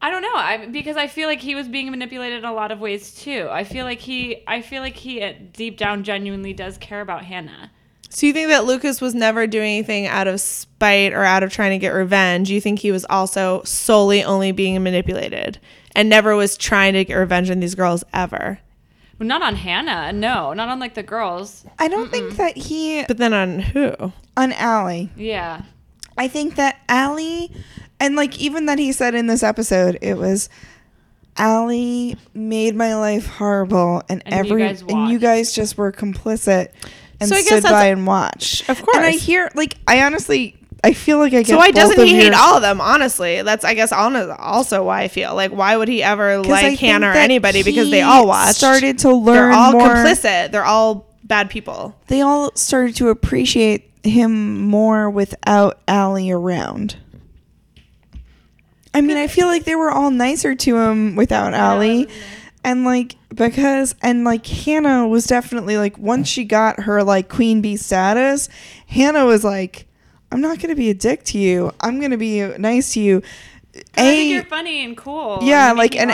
I don't know. I because I feel like he was being manipulated in a lot of ways too. I feel like he I feel like he uh, deep down genuinely does care about Hannah. so you think that lucas was never doing anything out of spite or out of trying to get revenge you think he was also solely only being manipulated and never was trying to get revenge on these girls ever not on Hannah. No, not on like the girls. I don't think that he But then on who? on Allie. Yeah. I think that Allie, and like even that he said in this episode, it was Allie made my life horrible, and, And you every guys and you watched. guys just were complicit and So I guess stood that's- by and watched. Of course. And I hear like I honestly I feel like I get. So why doesn't he hate your- all of them? Honestly, that's I guess also why I feel like why would he ever like Hannah or anybody because they all watched. started to learn. They're all more. complicit. They're all bad people. They all started to appreciate him more without Allie around. I mean, I feel like they were all nicer to him without Allie. And like because and like Hannah was definitely like once she got her like queen bee status, Hannah was like, I'm not gonna be a dick to you. I'm gonna be nice to you. I think A you're funny and cool. yeah, and like me A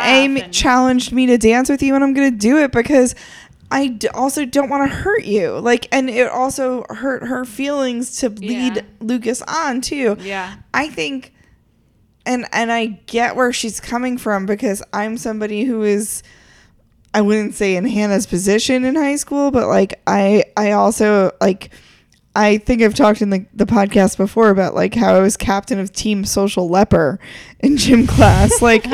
and- challenged me to dance with you, and I'm gonna do it because I d- also don't want to hurt you. Like, and it also hurt her feelings to lead Yeah. Lucas on too. Yeah. I think, and and I get where she's coming from because I'm somebody who is. I wouldn't say in Hannah's position in high school, but like I I also like I think I've talked in the, the podcast before about like how I was captain of team social leper in gym class. Like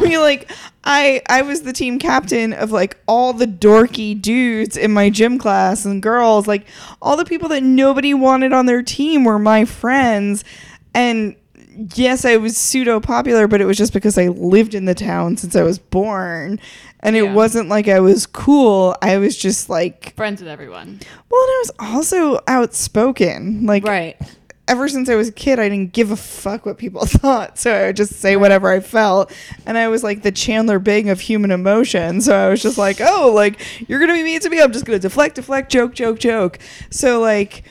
we like I I was the team captain of like all the dorky dudes in my gym class and girls, like all the people that nobody wanted on their team were my friends. And yes, I was pseudo popular, but it was just because I lived in the town since I was born. And it Yeah. wasn't like I was cool. I was just like friends with everyone. well, and I was also outspoken. Like Right. ever since I was a kid, I didn't give a fuck what people thought. So I would just say whatever I felt. And I was like the Chandler Bing of human emotion. So I was just like, oh, like you're gonna be mean to me. I'm just gonna deflect, deflect, joke, joke, joke. So like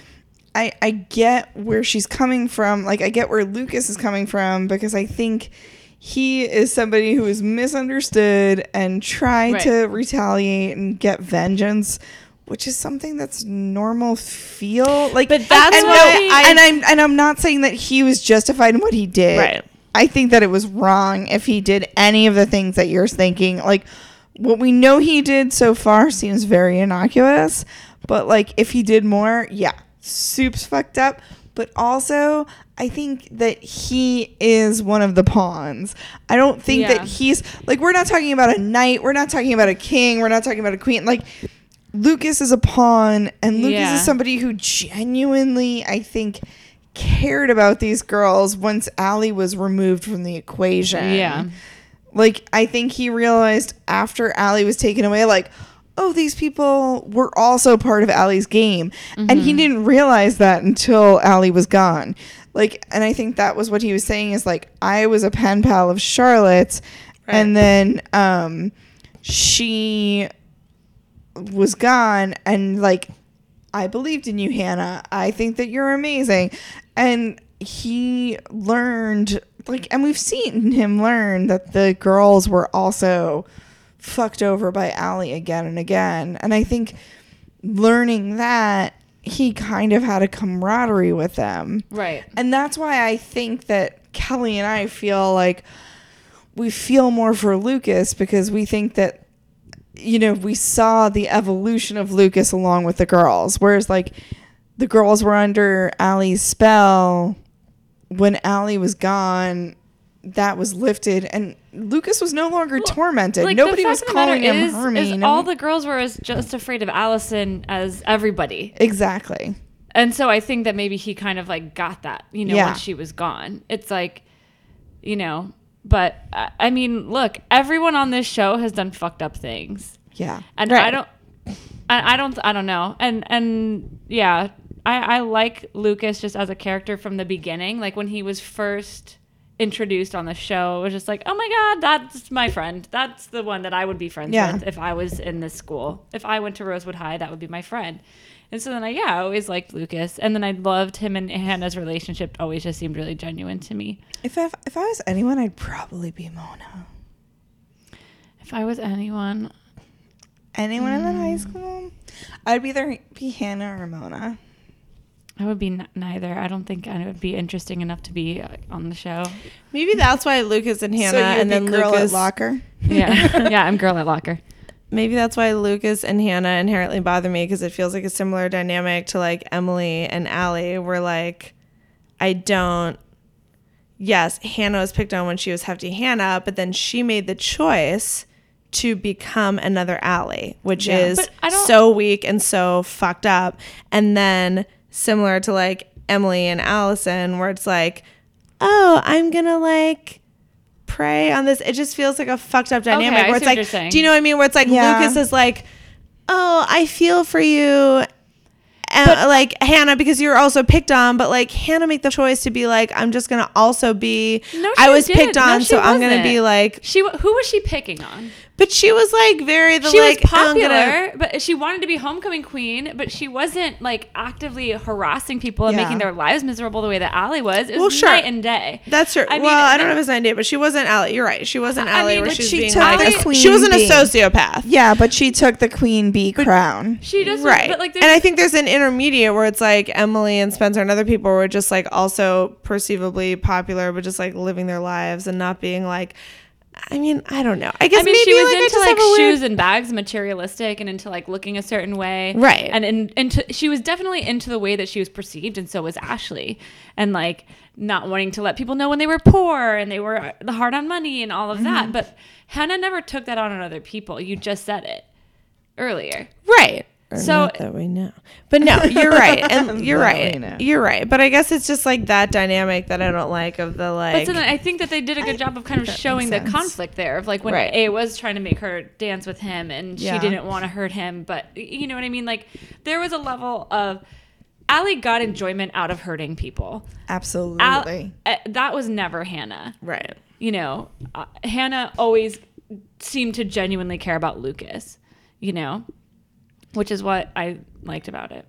I I get where she's coming from. Like I get where Lucas is coming from because I think he is somebody who is misunderstood and tried Right. to retaliate and get vengeance. Which is something that's normal feel like, But that's and why I- and I'm and I'm not saying that he was justified in what he did. Right. I think that it was wrong if he did any of the things that you're thinking. Like what we know he did so far seems very innocuous, but like if he did more, yeah, soup's fucked up. But also I think that he is one of the pawns. I don't think Yeah. that he's like we're not talking about a knight, we're not talking about a king, we're not talking about a queen. Like Lucas is a pawn and Lucas Yeah. is somebody who genuinely I think cared about these girls once Allie was removed from the equation. Yeah. Like I think he realized after Allie was taken away, like, oh, these people were also part of Allie's game. And Mm-hmm. he didn't realize that until Allie was gone. Like, and I think that was what he was saying is like, I was a pen pal of Charlotte's, and then um she was gone and like I believed in you, Hannah. I think that you're amazing. And he learned, like, and we've seen him learn that the girls were also fucked over by Allie again and again. And I think learning that, he kind of had a camaraderie with them. Right. And that's why I think that Kelly and I feel like we feel more for Lucas because we think that you know, we saw the evolution of Lucas along with the girls. Whereas like the girls were under Allie's spell when Allie was gone, that was lifted and Lucas was no longer tormented. Like, Nobody was fact of the matter calling him is- Hermie. is all the girls were as just afraid of Allison as everybody. exactly. And so I think that maybe he kind of like got that, you know, Yeah. when she was gone. It's like, you know, but I I mean, look, everyone on this show has done fucked up things. Yeah. And Right. I don't I, I don't I don't know. And and yeah, I, I like Lucas just as a character from the beginning. Like when he was first introduced on the show, it was just like, oh my god, that's my friend. That's the one that I would be friends Yeah. with if I was in this school. If I went to Rosewood High, that would be my friend. And so then I yeah, I always liked Lucas. And then I loved him and Hannah's relationship always just seemed really genuine to me. If I, if I was anyone, I'd probably be Mona. If I was anyone, Anyone in that high Mm. school? I'd be either be Hannah or Mona. I would be n- neither. I don't think I would be interesting enough to be uh, on the show. Maybe that's why Lucas and Hannah so and be then girl Lucas at locker. Yeah, yeah, I'm girl at locker. maybe that's why Lucas and Hannah inherently bother me because it feels like a similar dynamic to like Emily and Allie, where like I don't. Yes, Hannah was picked on when she was hefty Hannah, but then she made the choice to become another Allie, which is But I don't- so weak and so fucked up. And then similar to like Emily and Allison, where it's like, oh, I'm gonna like prey on this. It just feels like a fucked up dynamic I where see it's what like, you're do you know what I mean? Where it's like Yeah. Lucas is like, oh, I feel for you. Eh, and like Hannah, because you're also picked on, but like Hannah made the choice to be like, I'm just gonna also be. No, I was did. picked No, on, she so I'm gonna be like. She who was she picking on? But she was like very the She like was I'm popular, gonna- but she wanted to be homecoming queen. But she wasn't like actively harassing people and Yeah. making their lives miserable the way that Allie was. It was Well, sure. night and day. That's true. I mean, well, I don't the- know if it's an idea, but she wasn't Allie. You're right. She wasn't I mean, where but she was she being took like the a- queen she wasn't a sociopath. Yeah, but she took the queen bee crown. She just right But like, and i think there's an intermediate where it's like emily and spencer and other people were just like also perceivably popular but just like living their lives and not being like i mean i don't know i guess I mean, maybe she was like, into like a weird- shoes and bags, materialistic, and into like looking a certain way, Right. And in, into she was definitely into the way that she was perceived, and so was Ashley, and like not wanting to let people know when they were poor and they were the hard on money and all of Mm-hmm. that. But Hannah never took that on on other people. You just said it earlier. right So- not that we know but no you're right and you're right you're right but i guess it's just like that dynamic that i don't like of the But like so then I think that they did a good job of kind of showing the conflict there of like when Right. A was trying to make her dance with him and Yeah. she didn't want to hurt him, but you know what I mean? Like there was a level of Allie got enjoyment out of hurting people. Absolutely. Al- uh, that was never Hannah. right You know, uh, Hannah always seemed to genuinely care about Lucas, you know, which is what I liked about it.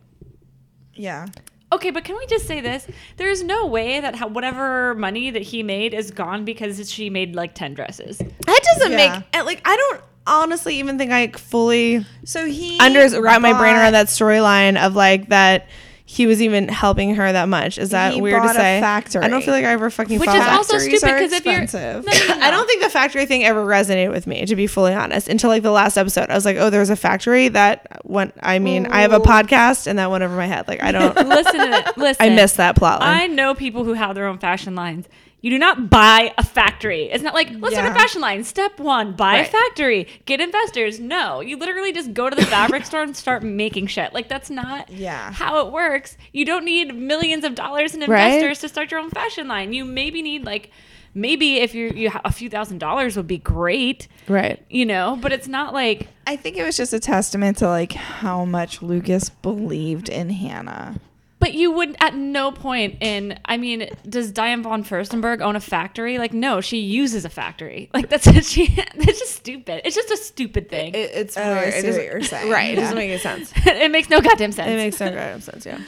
yeah. Okay, but can we just say this? There's no way that how, whatever money that he made is gone because she made like 10 dresses. that doesn't Yeah. make like i don't honestly even think i fully So he under wrap my brain around that storyline of like that he was even helping her that much. Is that He weird to bought a say? factory. I don't feel like I ever fucking Which is also stupid because if you're. No, no, no, I don't think the factory thing ever resonated with me, to be fully honest, until like the last episode. I was like, oh, there's a factory that went. I mean, I have a podcast, and that went over my head. Like, I don't. listen to it. Listen. I missed that plot I know people who have their own fashion lines. You do not buy a factory. It's not like let's start a fashion line. Step one: buy Right. a factory, get investors. No, you literally just go to the fabric store and start making shit. Like that's not Yeah. how it works. You don't need millions of dollars in Right. investors to start your own fashion line. You maybe need like maybe if you you a few thousand dollars would be great, right. you know. But it's not like I think it was just a testament to like how much Lucas believed in Hannah. But you would at no point in I mean, does Diane von Furstenberg own a factory? Like, no, she uses a factory. Like that's she that's just stupid. It's just a stupid thing. It, It, it's Oh, I weird. see It what you're saying. Right. It Yeah. doesn't make any sense. It makes no goddamn sense. It makes no goddamn sense. Yeah.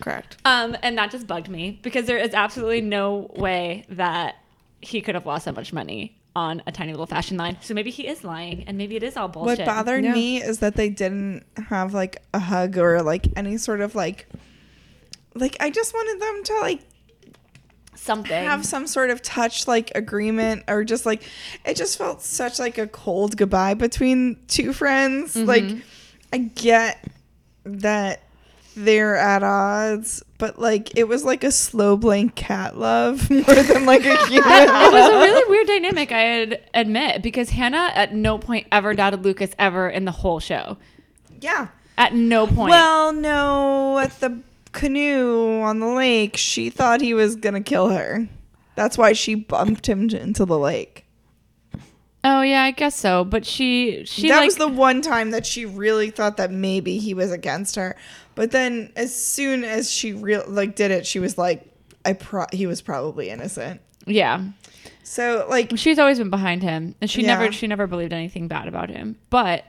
Correct. um, and that just bugged me because there is absolutely no way that he could have lost that much money on a tiny little fashion line. So maybe he is lying and maybe it is all bullshit. What bothered Yeah. me is that they didn't have like a hug or like any sort of like like I just wanted them to like Something. have some sort of touch like agreement or just like it just felt such like a cold goodbye between two friends. Mm-hmm. Like I get that they're at odds, but like it was like a slow blank cat love more than like a human it was a really weird dynamic, I'd admit, because Hannah at no point ever doubted Lucas ever in the whole show. yeah. At no point. Well, no, at the canoe on the lake, she thought he was gonna kill her. That's why she bumped him into the lake. Oh yeah, I guess so. But she she that like was the one time that she really thought that maybe he was against her. But then, as soon as she real like did it, she was like, "I pro- he was probably innocent." yeah. So like, She's always been behind him, and she Yeah. never she never believed anything bad about him. But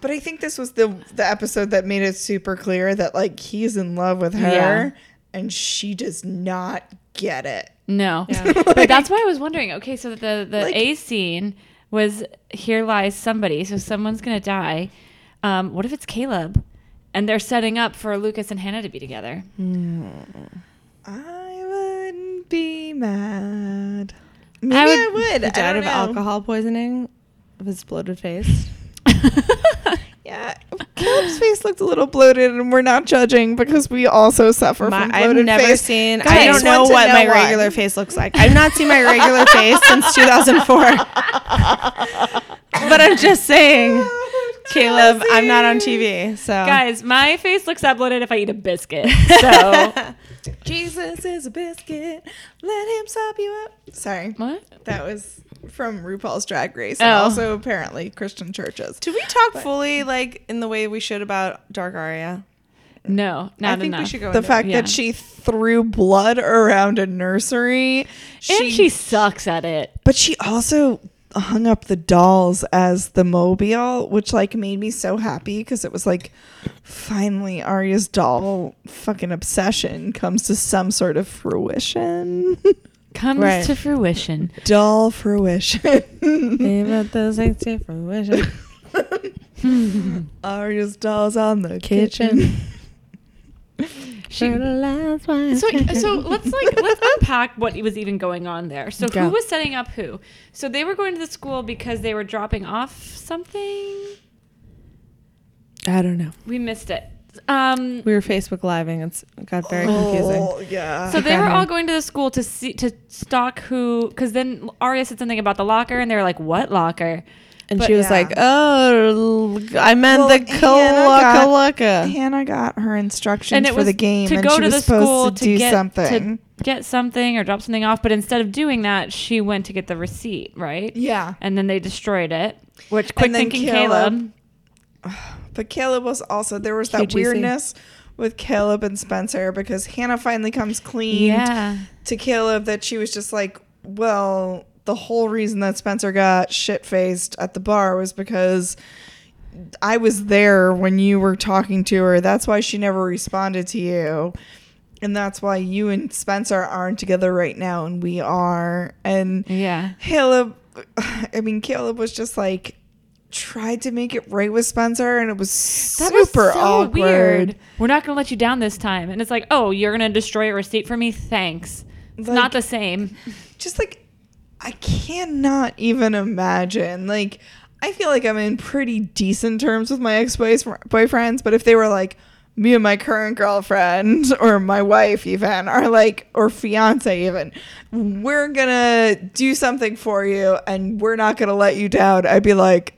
but I think this was the the episode that made it super clear that like he's in love with her, Yeah. and she does not get it. no, but that's why I was wondering. Okay, so the the Like- A scene was here lies somebody, so someone's gonna die. Um, what if it's Caleb? And they're setting up for Lucas and Hannah to be together. I wouldn't be mad. Maybe I I would- would. He I died don't of know. alcohol poisoning of his bloated face. Yeah, Caleb's face looked a little bloated, and we're not judging because we also suffer My, from I've never face. seen. Guys, I don't know what know my one. regular face looks like. I've not seen my regular face since 2004. but I'm just saying, Caleb, I'm not on TV, so Guys, my face looks uploaded if I eat a biscuit. So Jesus is a biscuit. Let him sop you up. Sorry, what? that was from RuPaul's Drag Race, and Oh. also apparently Christian churches. Do we talk fully like in the way we should about Dark Aria? No, not I think enough. we should go. The into fact it. Yeah. that she threw blood around a nursery, and she sucks at it. but she also hung up the dolls as the mobile which like made me so happy because it was like finally aria's doll fucking obsession comes to some sort of fruition Comes Right. to fruition. doll fruition Aim at the sexy fruition. aria's dolls on the kitchen, Kitchen. By So, so let's like let's unpack what was even going on there. So Go. who was setting up who? So they were going to the school because they were dropping off something. I don't know. We missed it. Um, We were Facebook living. It's it got very confusing. oh yeah so they were all going to the school to see to stalk who because then Aria said something about the locker and they were like, "What locker?" And But- she was Yeah. like, "Oh, I meant Well, the Hannah got- Kalaka." hannah got her instructions And it for was the game to and go she to was the supposed school to to do get something to get something or drop something off, but instead of doing that, she went to get the receipt, right? yeah And then they destroyed it. Which quick thinking Caleb- Caleb. But Caleb was also there was that QGC. weirdness with Caleb and Spencer because Hannah finally comes clean Yeah. to Caleb that she was just like, well, the whole reason that Spencer got shit faced at the bar was because I was there when you were talking to her. That's why she never responded to you. And that's why you and Spencer aren't together right now and we are. And Yeah. Caleb, I mean, Caleb was just like tried to make it right with Spencer, and it was That super was so awkward. weird. We're not gonna let you down this time, and it's like, oh, you're gonna destroy a receipt for me? Thanks. It's Like- not the same. Just like I cannot even imagine. Like I feel like I'm in pretty decent terms with my ex boyfriends, but if they were like me and my current girlfriend or my wife even are like or fiance even we're gonna do something for you and we're not gonna let you down i'd be like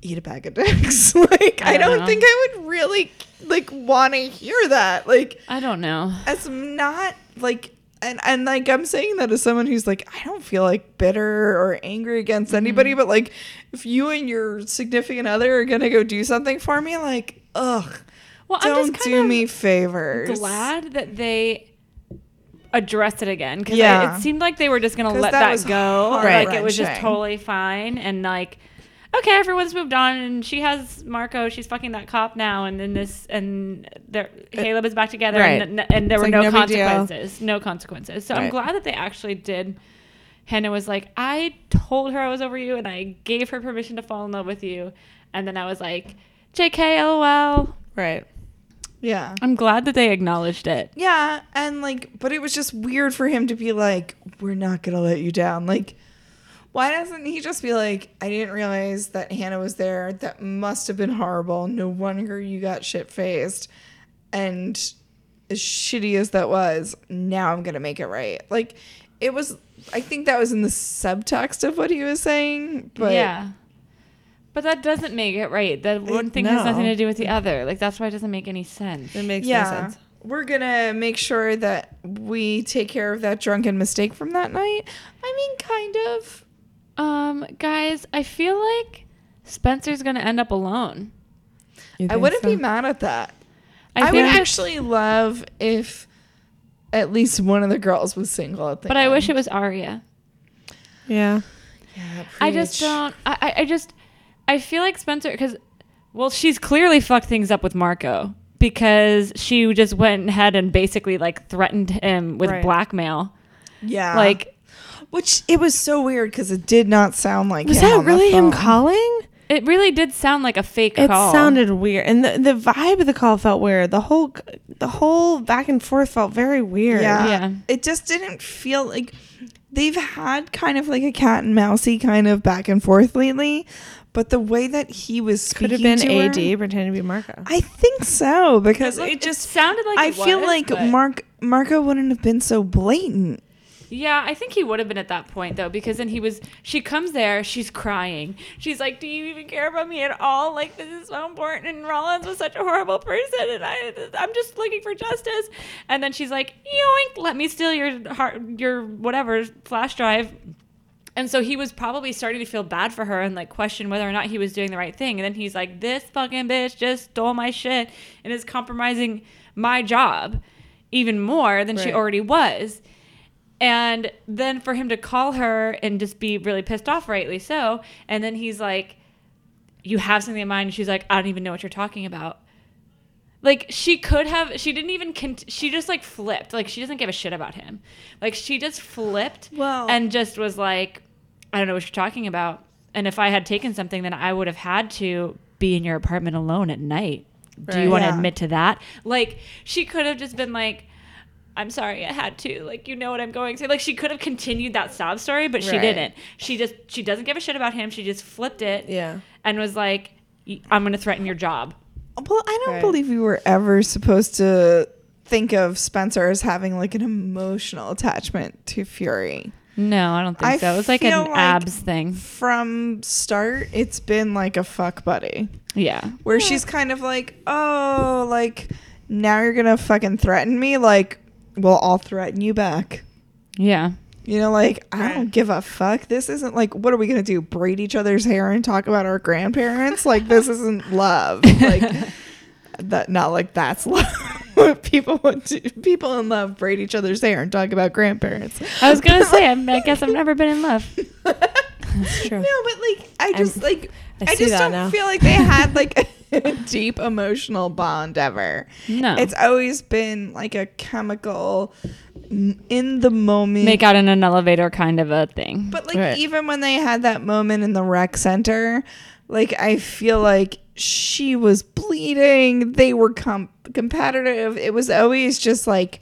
eat a bag of dicks like i, I don't don't think i would really like want to hear that like I don't know. as not like and and like I'm saying that as someone who's like I don't feel like bitter or angry against mm-hmm. anybody, but like if you and your significant other are gonna go do something for me, like ugh, Well, I'm don't do me favors. glad that they addressed it again because Yeah. it seemed like they were just gonna let that that, go. Like it was just totally fine and like. Okay, everyone's moved on, and she has Marco. She's fucking that cop now, and then this, and there, Caleb is back together, Right. and, and there It's were like, no, no consequences. No consequences. So I'm glad that they actually did. Hannah was like, I told her I was over you, and I gave her permission to fall in love with you, and then I was like, JK, lol. Right. Yeah. I'm glad that they acknowledged it. Yeah, and like, but it was just weird for him to be like, "We're not gonna let you down." Like, why doesn't he just be like, "I didn't realize that Hannah was there. That must have been horrible. No wonder you got shit faced." And as shitty as that was, now I'm gonna make it right. Like, it was. I think that was in the subtext of what he was saying. But yeah. But that doesn't make it right. That one thing has nothing to do with the other. Like that's why it doesn't make any sense. It makes no sense. we're gonna make sure that we take care of that drunken mistake from that night. I mean, kind of. Um, guys, I feel like Spencer's gonna end up alone. I wouldn't be mad at that. I, would actually love if at least one of the girls was single at the but I wish it was Aria. Yeah. Yeah, I just don't. I, I- I just. I feel like Spencer because, well, she's clearly fucked things up with Marco because she just went ahead and basically like threatened him with Right. blackmail. Yeah, Like which it was so weird because it did not sound like Was him that on the really him phone. calling? it really did sound like a fake call. It call. sounded weird, and the the vibe of the call felt weird. The whole the whole back and forth felt very weird. Yeah. Yeah. It just didn't feel like they've had kind of like a cat and mousey kind of back and forth lately, but the way that he was speaking could have been to her- AD pretending to be Marco. I think so because It looked- it just it sounded like I it feel was, like but- Mark Marco wouldn't have been so blatant. Yeah, I think he would have been at that point though, because then he was. She comes there, she's crying. She's like, "Do you even care about me at all? Like this is so important." And Rollins was such a horrible person, and I, I'm just looking for justice. And then she's like, "Yoink! Let me steal your heart, your whatever flash drive." And so he was probably starting to feel bad for her and like question whether or not he was doing the right thing. And then he's like, "This fucking bitch just stole my shit and is compromising my job even more than she already was." And then for him to call her and just be really pissed off, rightly so. And then he's like, You have something in mind. And she's like, I don't even know what you're talking about. Like, she could have, she didn't even, cont- she just like flipped. Like, she doesn't give a shit about him. Like, she just flipped Well- and just was like, I don't know what you're talking about. And if I had taken something, then I would have had to be in your apartment alone at night. Do you want to Yeah. admit to that? Like, she could have just been like, I'm sorry, I had to. Like, you know what I'm going through. Like, she could have continued that sob story, but she Right. didn't. She just, she doesn't give a shit about him. She just flipped it Yeah. and was like, I'm going to threaten your job. Well, I don't Right. believe we were ever supposed to think of Spencer as having like an emotional attachment to Furey. No, I don't think I so. It was like an like- abs thing. From start, it's been like a fuck buddy. Yeah. where she's kind of like, oh, like now you're gonna fucking threaten me. Like, well, I'll threaten you back. Yeah. You know, like I don't give a fuck. This isn't like, what are we gonna do? Braid each other's hair and talk about our grandparents? like, this isn't love. Like that. Not like that's love. what people would do. People in love braid each other's hair and talk about grandparents. I was going to say, I'm, I guess I've never been in love. That's true. No, but like I just like I I, just don't now. feel like they had like a deep emotional bond ever. No. It's always been like a chemical in the moment. Make out in an elevator kind of a thing. but like Right. even when they had that moment in the rec center Like I feel like she was bleeding. They were com- competitive. It was always just like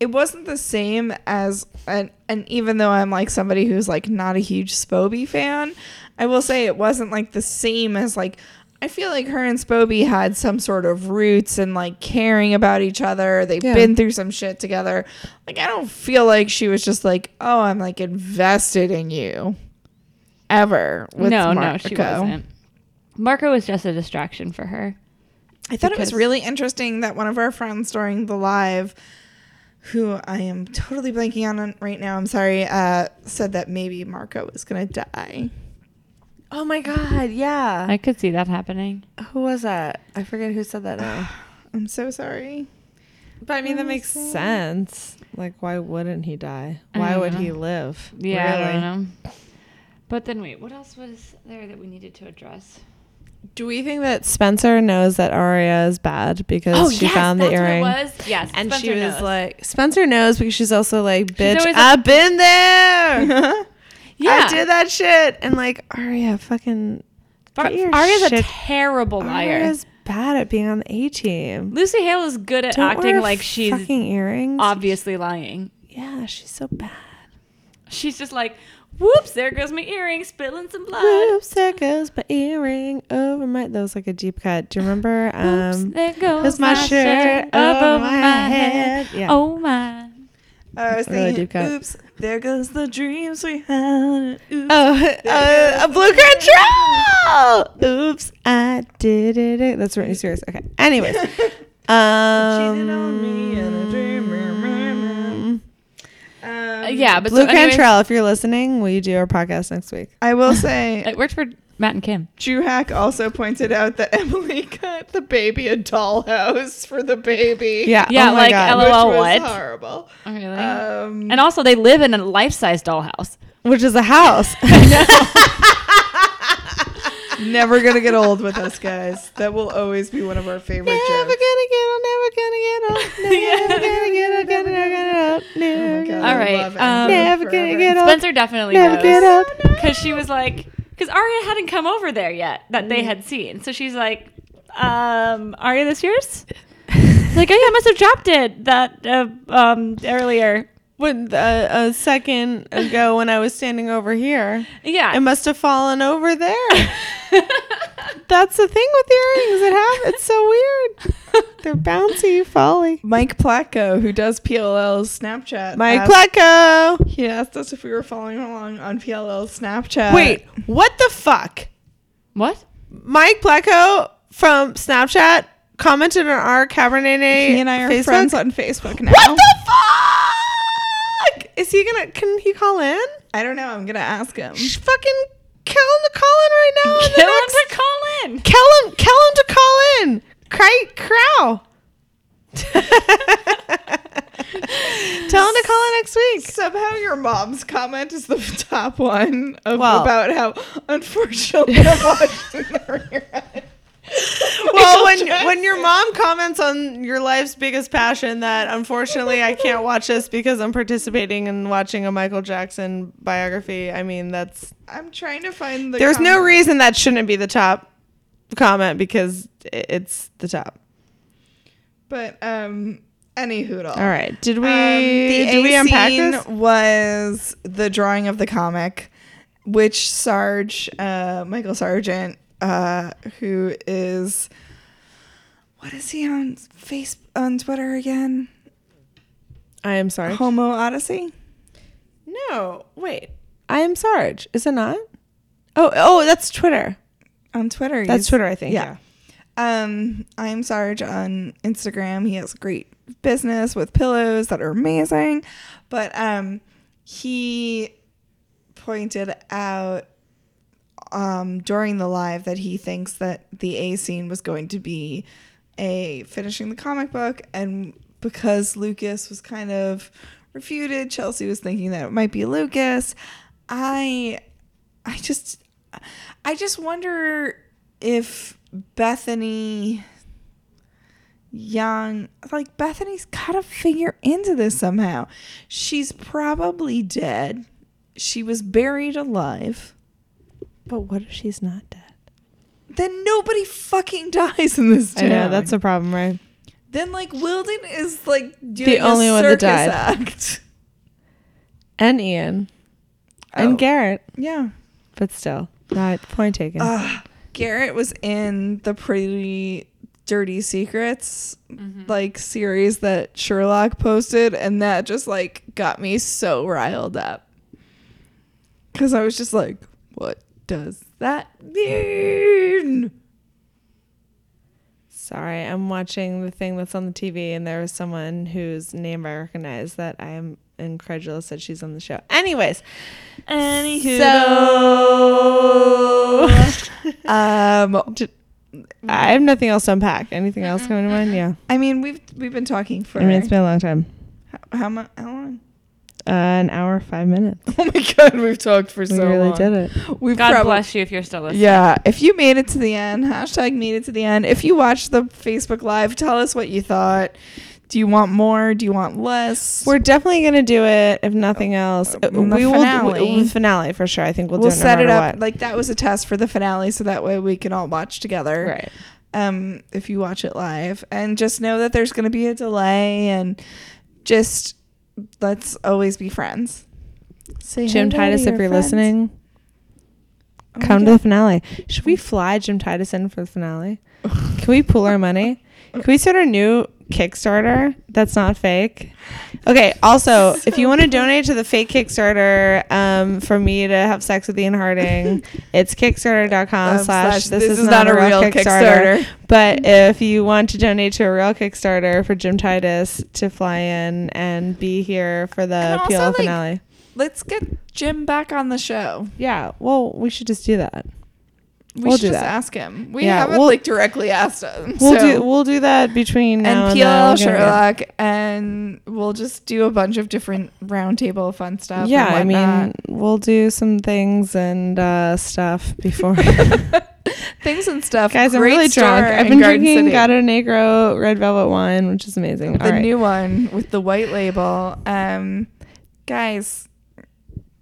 it wasn't the same as and and even though I'm like somebody who's like not a huge Spoby fan, I will say it wasn't like the same as like I feel like her and Spoby had some sort of roots and like caring about each other. They've Yeah. been through some shit together. Like I don't feel like she was just like, "Oh, I'm like invested in you." Ever with no, Marco. no, she wasn't. Marco was just a distraction for her. I thought it was really interesting that one of our friends during the live, who I am totally blanking on right now, I'm sorry, uh, said that maybe Marco was gonna die. Oh my god, yeah. I could see that happening. who was that? I forget who said that now. I'm so sorry. But I mean, that makes sense. Like, why wouldn't he die? Why would know. he live? Yeah, I Really? don't know. But then wait, what else was there that we needed to address? Do we think that Spencer knows that Aria is bad because oh, she found the earring? was. Yes, And she was knows. like, Spencer knows because she's also like, bitch, I've been there. yeah, I did that shit. And like, Aria fucking. Ar- get your Aria's a terrible liar. Aria's bad at being on the A team. Lucy Hale is good at Don't acting like she's fucking earrings. obviously lying. yeah, she's so bad. She's just like, whoops, there goes my earring, spilling some blood. Oops, there goes my earring over my. That was like a deep cut. Do you remember? Um, Oops, there goes Cause my shirt over my head. Yeah. Oh my. I was thinking, deep cut. oops, there goes the dreams we had. Oops. Oh, uh, a Blu Cantrell. Oops, I did it. That's Britney Spears. Okay. Anyways, um, Cheated on me in a dream. Um, yeah, but Blu so anyways, Cantrell, if you're listening, will you do our podcast next week? I will say, It worked for Matt and Kim. Drew Hack also pointed out that Emily got the baby a dollhouse for the baby. Yeah. Yeah, oh my like God. which LOL, was what? horrible. Oh, really? Um, and also, they live in a life-size dollhouse. Which is a house. never gonna get old with us guys. That will always be one of our favorite never gonna get old. Never gonna get old. Never gonna get old. Never gonna get old. Oh Never my God, All right, um, Emily Never gonna forever. get old. Spencer definitely Never get up. because she was like, because Aria hadn't come over there yet that they had seen, so she's like, um, Aria, this yours? like, oh yeah, I must have dropped it that uh, um earlier. When uh, a second ago, when I was standing over here, Yeah, it must have fallen over there. That's the thing with earrings. It have it's so weird. They're bouncy, folly. Mike Placco, who does PLL's Snapchat. Mike asked- Plecko. He asked us if we were following along on PLL's Snapchat. Wait, what the fuck? what? Mike Plecko from Snapchat commented on our Cabernet he and I are Facebook? friends on Facebook now. What the fuck? Is he gonna? Can he call in? I don't know. I'm gonna ask him. Sh- Fucking kill him to call in right now. in the Kill him next- to call in. Kill him. Kill him to call in. Cry, crow. Tell him to call in next week. Somehow your mom's comment is the top one of Well- about how unfortunately I'm watching the rerun. Well, when when your mom comments on your life's biggest passion that unfortunately I can't watch this because I'm participating in watching a Michael Jackson biography, I mean that's I'm trying to find the. there's no reason that shouldn't be the top comment because it's the top. But um, any hoodle. All right, did we Um, the did we unpack scene this? was the drawing of the comic, which Sarge, uh, Michael Sargent, uh, who is what is he on face on Twitter again? I am sorry. Homo Odyssey. No, wait. I am Sarge. Is it not? Oh, oh, that's Twitter. On Twitter, That's Twitter, I think. Yeah. Um, I'm Sarge on Instagram. He has a great business with pillows that are amazing. But um he pointed out um during the live that he thinks that the A scene was going to be a finishing the comic book and because Lucas was kind of refuted, Chelsea was thinking that it might be Lucas. I I just I just wonder if Bethany Young like Bethany's gotta figure into this somehow. She's probably dead. She was buried alive. But what if she's not dead? then nobody fucking dies in this I know that's a problem, right? then like Wilden is like doing only a one that circus died. act. And Ian and Oh. Garrett, Yeah. but still, not point taken. Garrett was in the pretty dirty secrets Mm-hmm. like series that Sherlock posted and that just like got me so riled up. Cuz I was just like, what does that mean? Sorry, I'm watching the thing that's on the TV, and there was someone whose name I recognize that I am incredulous that she's on the show. Anyways, Anywho. so Um I have nothing else to unpack. Anything else coming to mind? Yeah. I mean, we've we've been talking for I mean, it's been a long time. how much how long? Uh, an hour, five minutes. Oh my god, we've talked for We so really long. did it. We've God prob- bless you if you're still listening. Yeah, if you made it to the end, hashtag made it to the end. If you watched the Facebook Live, tell us what you thought. Do you want more? Do you want less? We're definitely gonna do it. If nothing else, Uh, we will finale. do the finale for sure. I think we'll, we'll do it no set it up what. like that was a test for the finale, so that way we can all watch together. right. Um, if you watch it live, and just know that there's going to be a delay, and just let's always be friends. Say Jim hello to Titus, if you're friends. listening, Oh come to the finale. Should we fly Jim Titus in for the finale? Can we pool our money? Can we start a new Kickstarter that's not fake? Okay. Also, if you want to donate to the fake Kickstarter um, for me to have sex with Ian Harding, it's kickstarter.com Um, slash this is not a real Kickstarter. Kickstarter. But if you want to donate to a real Kickstarter for Jim Titus to fly in and be here for the PL like, finale. Let's get Jim back on the show. Yeah, well, we should just do that. We We'll should do just that. ask him. We Yeah, haven't we'll- like directly asked him. We'll so- do we'll do that between now and and, PLL then. We'll. Sherlock, and we'll just do a bunch of different roundtable fun stuff. and Yeah, I mean, we'll do some things and uh, stuff before. things and stuff. Guys, I'm really drunk. I've been Garden drinking City. Gato Negro red velvet wine, which is amazing. the right. new one with the white label. Um, guys,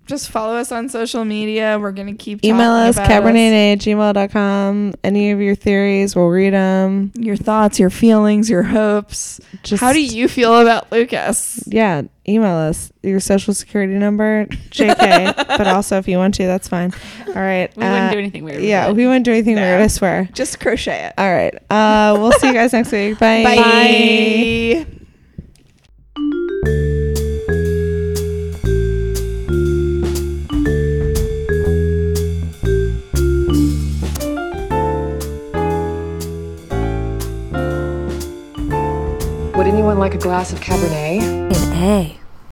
just follow us on social media. We're gonna keep Email talking us, about cabernet at gmail.com. Any of your theories, we'll read them. your thoughts, your feelings, your hopes. Just How do you feel about Lucas? Yeah, email us your social security number, JK. but also, if you want to, that's fine. All right. We wouldn't uh, do anything weird. Yeah, we wouldn't do anything No. weird. I swear. Just crochet it. All right. Uh, we'll see you guys next week. Bye. Bye. Would like a glass of Cabernet? An A.